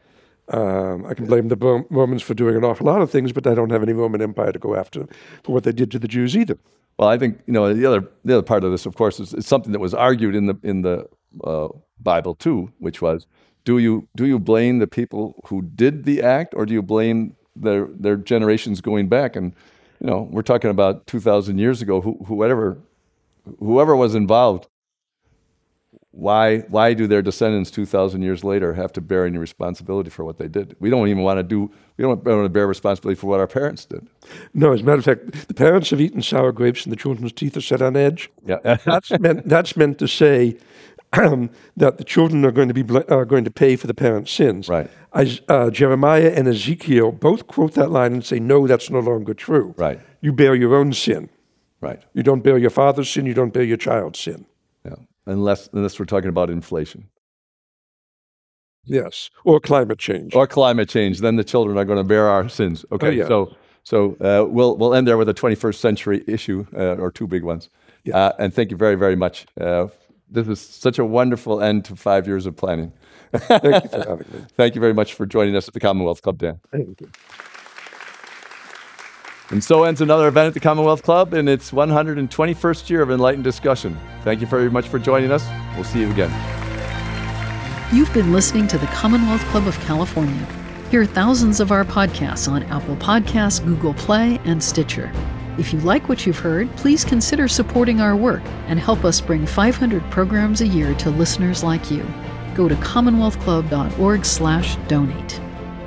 Um, I can blame the Romans for doing an awful lot of things, but I don't have any Roman Empire to go after for what they did to the Jews either. Well, I think you know the other the other part of this, of course, is, is something that was argued in the in the uh, Bible too, which was do you do you blame the people who did the act, or do you blame their their generations going back? And you know, we're talking about two thousand years ago. Who, whoever whoever was involved, why why do their descendants two thousand years later have to bear any responsibility for what they did? We don't even want to do. We don't want to bear responsibility for what our parents did. No, as a matter of fact, the parents have eaten sour grapes and the children's teeth are set on edge. Yeah. <laughs> That's meant. That's meant to say that the children are going to be bl- are going to pay for the parents' sins. Right. As, uh, Jeremiah and Ezekiel both quote that line and say, "No, that's no longer true. Right. You bear your own sin. right. You don't bear your father's sin. You don't bear your child's sin. Yeah, unless unless we're talking about inflation Yes, or climate change. or climate change, then the children are going to bear our sins. Okay, Oh, yeah. so so uh, we'll we'll end there with a 21st century issue uh, or two big ones. Uh, and thank you very very much. Uh, this is such a wonderful end to five years of planning. Thank you for <laughs> having me. Thank you very much for joining us at the Commonwealth Club, Dan. Thank you. And so ends another event at the Commonwealth Club in its 121st year of enlightened discussion. Thank you very much for joining us. We'll see you again. You've been listening to the Commonwealth Club of California. Hear thousands of our podcasts on Apple Podcasts, Google Play, and Stitcher. If you like what you've heard, please consider supporting our work and help us bring 500 programs a year to listeners like you. Go to commonwealthclub.org/donate.